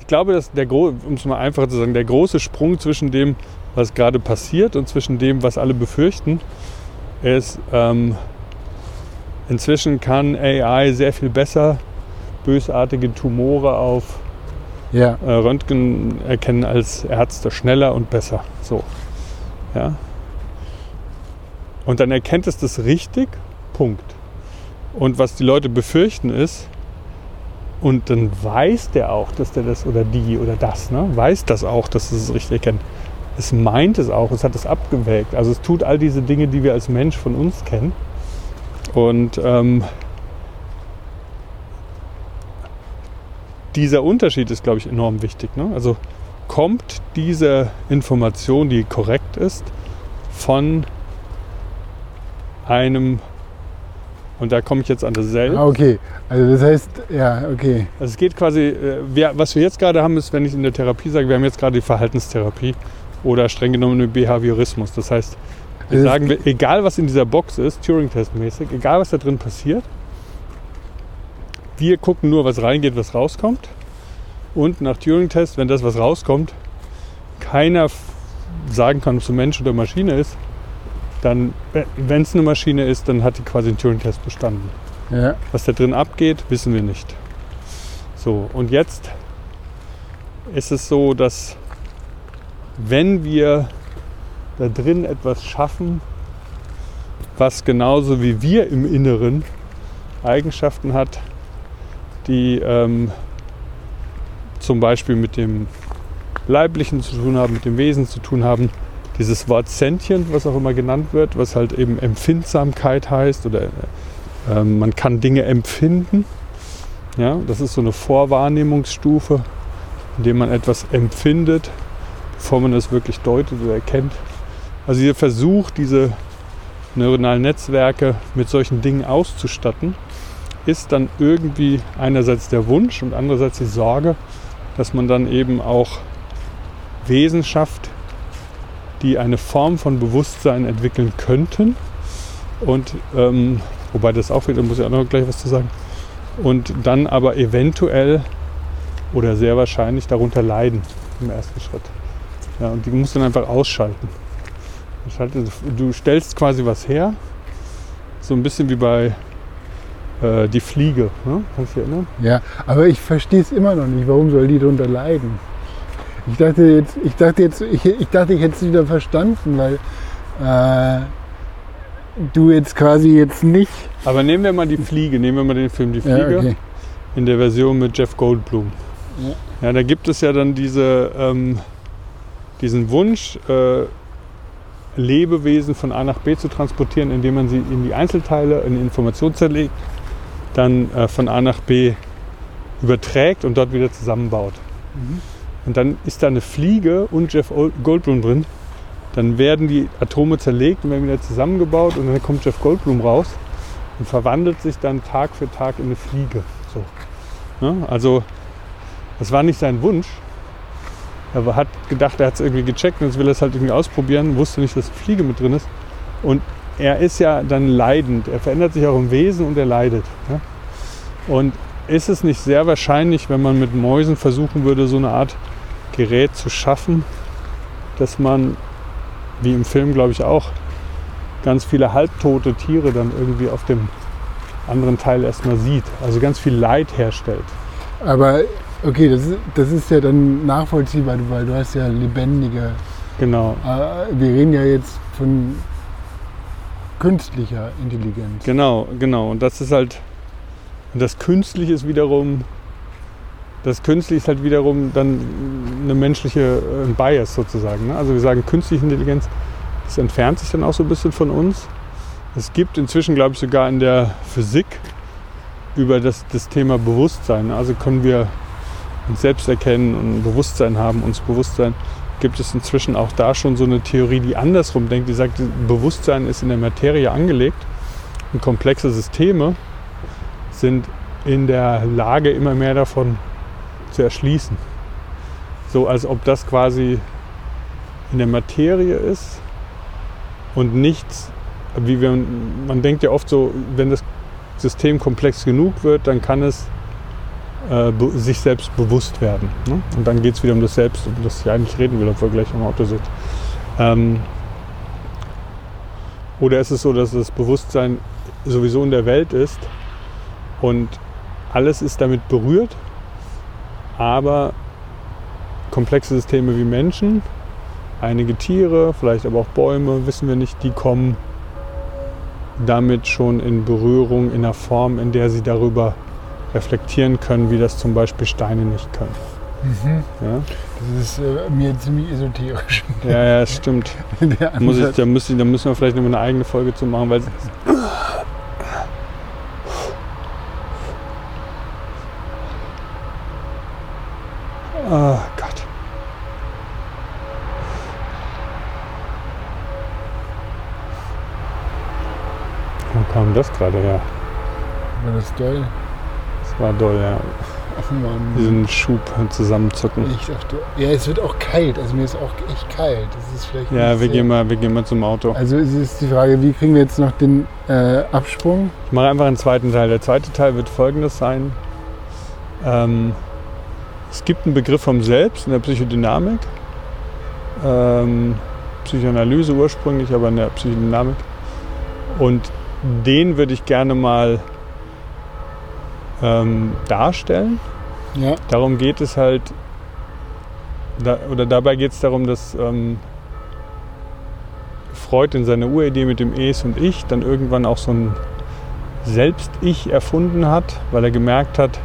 ich glaube, dass der um es mal einfacher zu sagen, der große Sprung zwischen dem, was gerade passiert und zwischen dem, was alle befürchten, ist, ähm, inzwischen kann AI sehr viel besser bösartige Tumore auf Ja, äh, Röntgen erkennen als Ärzte schneller und besser. So. Ja. Und dann erkennt es das richtig, Punkt. Und was die Leute befürchten ist, und dann weiß der auch, dass der das oder die oder das, ne, weiß das auch, dass es es richtig erkennt. Es meint es auch, es hat es abgewägt. Also es tut all diese Dinge, die wir als Mensch von uns kennen. Und ähm, dieser Unterschied ist, glaube ich, enorm wichtig. Ne? Also kommt diese Information, die korrekt ist, von einem, und da komme ich jetzt an das Selbst. ah, okay. Also das heißt, ja, okay. Also es geht quasi, äh, wir, was wir jetzt gerade haben, ist, wenn ich in der Therapie sage, wir haben jetzt gerade die Verhaltenstherapie oder streng genommen den Behaviorismus. Das heißt, wir Das ist- sagen, wir- egal was in dieser Box ist, Turing-Test-mäßig, egal was da drin passiert, wir gucken nur, was reingeht, was rauskommt. Und nach Turing-Test, wenn das, was rauskommt, keiner sagen kann, ob es ein Mensch oder Maschine ist, dann, wenn es eine Maschine ist, dann hat die quasi den Turing-Test bestanden. Ja, Was da drin abgeht, wissen wir nicht. So, und jetzt ist es so, dass wenn wir da drin etwas schaffen, was genauso wie wir im Inneren Eigenschaften hat, die ähm, zum Beispiel mit dem Leiblichen zu tun haben, mit dem Wesen zu tun haben. Dieses Wort sentient, was auch immer genannt wird, was halt eben Empfindsamkeit heißt oder ähm, man kann Dinge empfinden. Ja, das ist so eine Vorwahrnehmungsstufe, indem man etwas empfindet, bevor man es wirklich deutet oder erkennt. Also ihr versucht, diese neuronalen Netzwerke mit solchen Dingen auszustatten, ist dann irgendwie einerseits der Wunsch und andererseits die Sorge, dass man dann eben auch Wesen schafft, die eine Form von Bewusstsein entwickeln könnten. Und ähm, wobei das auch wieder, muss ich auch noch gleich was zu sagen. Und dann aber eventuell oder sehr wahrscheinlich darunter leiden im ersten Schritt. Ja, und die musst du dann einfach ausschalten. Schalte- Du stellst quasi was her, so ein bisschen wie bei äh, die Fliege. Ne? Kannst du dich erinnern? ja. Aber ich verstehe es immer noch nicht. Warum soll die darunter leiden? Ich dachte jetzt, ich dachte jetzt, ich, ich dachte, ich hätte es wieder verstanden, weil äh, du jetzt quasi jetzt nicht. Aber nehmen wir mal die Fliege, nehmen wir mal den Film Die Ja, Fliege okay. in der Version mit Jeff Goldblum. Ja. Ja, da gibt es ja dann diese, ähm, diesen Wunsch, äh, Lebewesen von A nach B zu transportieren, indem man sie in die Einzelteile, in Information zerlegt, dann äh, von A nach B überträgt und dort wieder zusammenbaut. Und dann ist da eine Fliege und Jeff Ol- Goldblum drin. Dann werden die Atome zerlegt und werden wieder zusammengebaut und dann kommt Jeff Goldblum raus und verwandelt sich dann Tag für Tag in eine Fliege. So. Ja, also das war nicht sein Wunsch. Er hat gedacht, er hat es irgendwie gecheckt und jetzt will er es halt irgendwie ausprobieren, wusste nicht, dass eine Fliege mit drin ist. Und er ist ja dann leidend. Er verändert sich auch im Wesen und er leidet. Ja? Und ist es nicht sehr wahrscheinlich, wenn man mit Mäusen versuchen würde, so eine Art Gerät zu schaffen, dass man, wie im Film glaube ich auch, ganz viele halbtote Tiere dann irgendwie auf dem anderen Teil erstmal sieht. Also ganz viel Leid herstellt. Aber okay, das ist, das ist ja dann nachvollziehbar, weil du hast ja lebendige. Genau. Äh, wir reden ja jetzt von künstlicher Intelligenz. Genau, genau. Und das ist halt, und das Künstliche ist wiederum, das Künstliche ist halt wiederum dann eine menschliche äh, ein Bias sozusagen. Ne? Also wir sagen künstliche Intelligenz, das entfernt sich dann auch so ein bisschen von uns. Es gibt inzwischen, glaube ich, sogar in der Physik über das, das Thema Bewusstsein. Also können wir uns selbst erkennen und ein Bewusstsein haben. Uns Bewusstsein gibt es inzwischen auch da schon so eine Theorie, die andersrum denkt, die sagt, Bewusstsein ist in der Materie angelegt und komplexe Systeme sind in der Lage, immer mehr davon zu erschließen. So als ob das quasi in der Materie ist und nichts, wie wir, man denkt ja oft so, wenn das System komplex genug wird, dann kann es äh, sich selbst bewusst werden. Ne? Und dann geht es wieder um das Selbst, um das ich eigentlich reden will, obwohl gleich im Auto sind. Ähm, oder ist es so, dass das Bewusstsein sowieso in der Welt ist und alles ist damit berührt, aber komplexe Systeme wie Menschen, einige Tiere, vielleicht aber auch Bäume, wissen wir nicht, die kommen damit schon in Berührung in einer Form, in der sie darüber reflektieren können, wie das zum Beispiel Steine nicht können. Mhm. Ja, Das ist äh, mir ziemlich esoterisch. ja, ja stimmt. Der Da, muss ich, da, müssen, da müssen wir vielleicht noch eine eigene Folge zu machen, weil Oh Gott. Wo kam das gerade her? War das doll? Das war doll, ja. Ach Mann. Diesen Schub zusammenzucken. Ich dachte, ja, es wird auch kalt. Also mir ist auch echt kalt. Das ist vielleicht Ja, wir gehen, mal, wir gehen mal zum Auto. Also es ist die Frage, wie kriegen wir jetzt noch den äh, Absprung? Ich mache einfach einen zweiten Teil. Der zweite Teil wird folgendes sein. Ähm, es gibt einen Begriff vom Selbst in der Psychodynamik. Ähm, Psychoanalyse ursprünglich, aber in der Psychodynamik. Und den würde ich gerne mal ähm, darstellen. Ja, Darum geht es halt, da, oder dabei geht es darum, dass ähm, Freud in seiner Uridee mit dem Es und Ich dann irgendwann auch so ein Selbst-Ich erfunden hat, weil er gemerkt hat,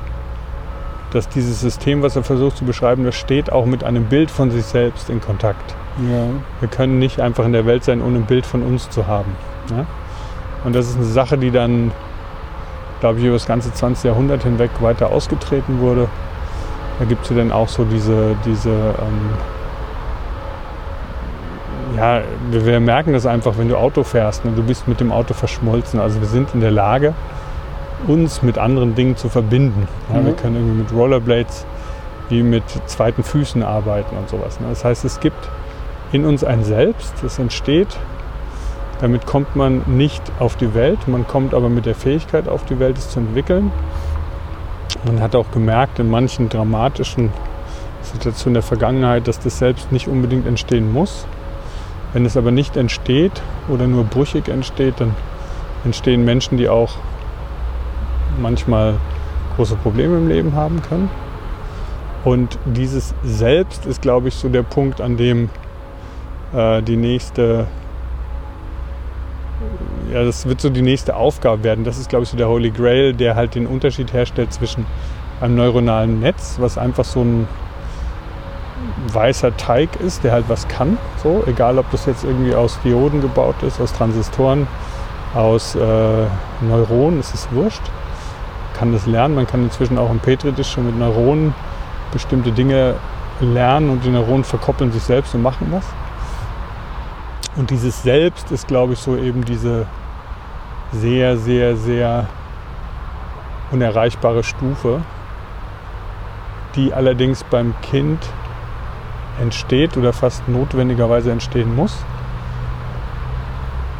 dass dieses System, was er versucht zu beschreiben, das steht auch mit einem Bild von sich selbst in Kontakt. ja. Wir können nicht einfach in der Welt sein, ohne ein Bild von uns zu haben. Ja? Und das ist eine Sache, die dann, glaube ich, über das ganze 20. Jahrhundert hinweg weiter ausgetreten wurde. Da gibt es ja dann auch so diese, diese ähm, ja, wir, wir merken das einfach, wenn du Auto fährst. Ne? Du bist mit dem Auto verschmolzen. Also wir sind in der Lage, uns mit anderen Dingen zu verbinden. Ja, Wir Mhm. können irgendwie mit Rollerblades wie mit zweiten Füßen arbeiten und sowas. Ne? Das heißt, es gibt in uns ein Selbst, das entsteht. Damit kommt man nicht auf die Welt, man kommt aber mit der Fähigkeit auf die Welt, es zu entwickeln. Man hat auch gemerkt in manchen dramatischen Situationen der Vergangenheit, dass das Selbst nicht unbedingt entstehen muss. Wenn es aber nicht entsteht oder nur brüchig entsteht, dann entstehen Menschen, die auch manchmal große Probleme im Leben haben können. Und dieses Selbst ist, glaube ich, so der Punkt, an dem äh, die nächste, ja, das wird so die nächste Aufgabe werden. Das ist, glaube ich, so der Holy Grail, der halt den Unterschied herstellt zwischen einem neuronalen Netz, was einfach so ein weißer Teig ist, der halt was kann. So, egal ob das jetzt irgendwie aus Dioden gebaut ist, aus Transistoren, aus äh, Neuronen, es ist wurscht. Man kann das lernen. Man kann inzwischen auch im Petri-Disch schon mit Neuronen bestimmte Dinge lernen und die Neuronen verkoppeln sich selbst und machen was. Und dieses Selbst ist, glaube ich, so eben diese sehr, sehr, sehr unerreichbare Stufe, die allerdings beim Kind entsteht oder fast notwendigerweise entstehen muss.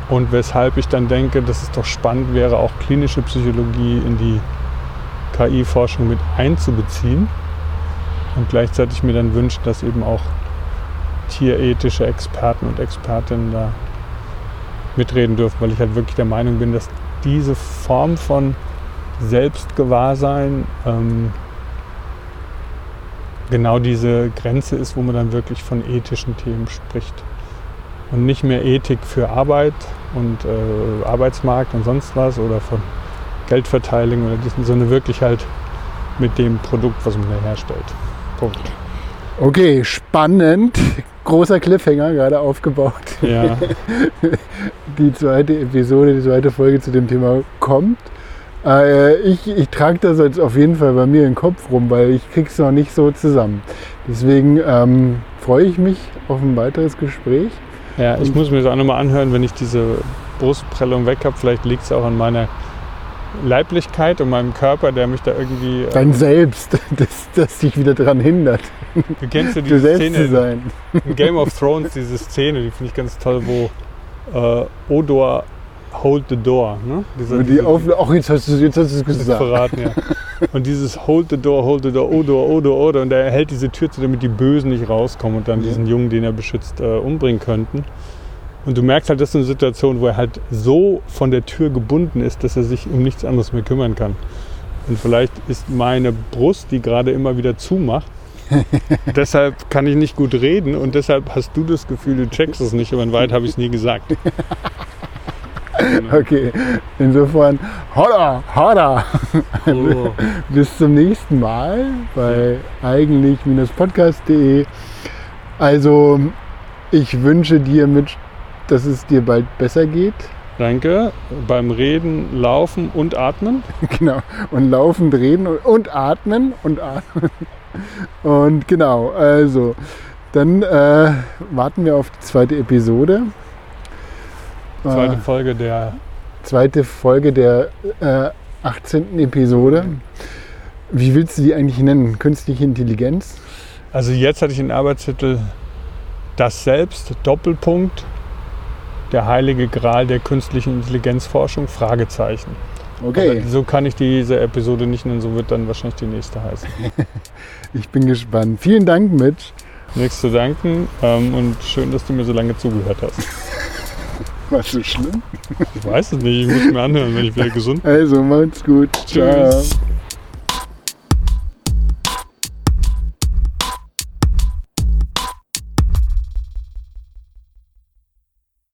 Und weshalb ich dann denke, dass es doch spannend wäre, auch klinische Psychologie in die KI-Forschung mit einzubeziehen. Und gleichzeitig mir dann wünscht, dass eben auch tierethische Experten und Expertinnen da mitreden dürfen, weil ich halt wirklich der Meinung bin, dass diese Form von Selbstgewahrsein ähm, genau diese Grenze ist, wo man dann wirklich von ethischen Themen spricht. Und nicht mehr Ethik für Arbeit und äh, Arbeitsmarkt und sonst was oder von Geldverteilung oder diesen, sondern wirklich halt mit dem Produkt, was man da herstellt. Punkt. Okay, spannend. Großer Cliffhanger gerade aufgebaut. Ja, Die zweite Episode, die zweite Folge zu dem Thema kommt. Äh, ich ich trage das jetzt auf jeden Fall bei mir im Kopf rum, weil ich krieg's noch nicht so zusammen. Deswegen ähm, freue ich mich auf ein weiteres Gespräch. Ja, ich muss mir das auch nochmal anhören, wenn ich diese Brustprellung weg habe. Vielleicht liegt es auch an meiner Leiblichkeit und meinem Körper, der mich da irgendwie. äh, Dein Selbst, das, das dich wieder daran hindert, Du kennst ja diese Szene sein. in Game of Thrones, diese Szene, die finde ich ganz toll, wo äh, Odor hold the door. Ne? Dieser, die diese- auf, auch jetzt hast du jetzt hast du es gesagt. verraten, ja. Und dieses Hold the door, hold the door, Odor, Odor, Odor. Und er hält diese Tür zu, damit die Bösen nicht rauskommen und dann Ja. diesen Jungen, den er beschützt, äh, umbringen könnten. Und du merkst halt, das ist eine Situation, wo er halt so von der Tür gebunden ist, dass er sich um nichts anderes mehr kümmern kann. Und vielleicht ist meine Brust, die gerade immer wieder zumacht, deshalb kann ich nicht gut reden und deshalb hast du das Gefühl, du checkst es nicht, aber in Wahrheit habe ich es nie gesagt. Okay, insofern, holla, holla. Oh. Bis zum nächsten Mal bei eigentlich-podcast.de. Also, ich wünsche dir mit, dass es dir bald besser geht. Danke. Beim Reden, Laufen und Atmen. Genau. Und laufend reden und, atmen und atmen. Und genau, also, dann äh, warten wir auf die zweite Episode. Zweite Äh, Folge der zweite Folge der äh, 18. Episode. Wie willst du die eigentlich nennen? Künstliche Intelligenz? Also jetzt hatte ich den Arbeitstitel Das Selbst, Doppelpunkt, der heilige Gral der künstlichen Intelligenzforschung, Fragezeichen. Okay, Aber so kann ich diese Episode nicht nennen, so wird dann wahrscheinlich die nächste heißen. ich bin gespannt. Vielen Dank, Mitch. Nichts zu danken ähm, und schön, dass du mir so lange zugehört hast. War so schlimm. Ich weiß es nicht, ich muss mir anhören, wenn ich wieder gesund bin. Also, macht's gut. Ciao. Tschüss.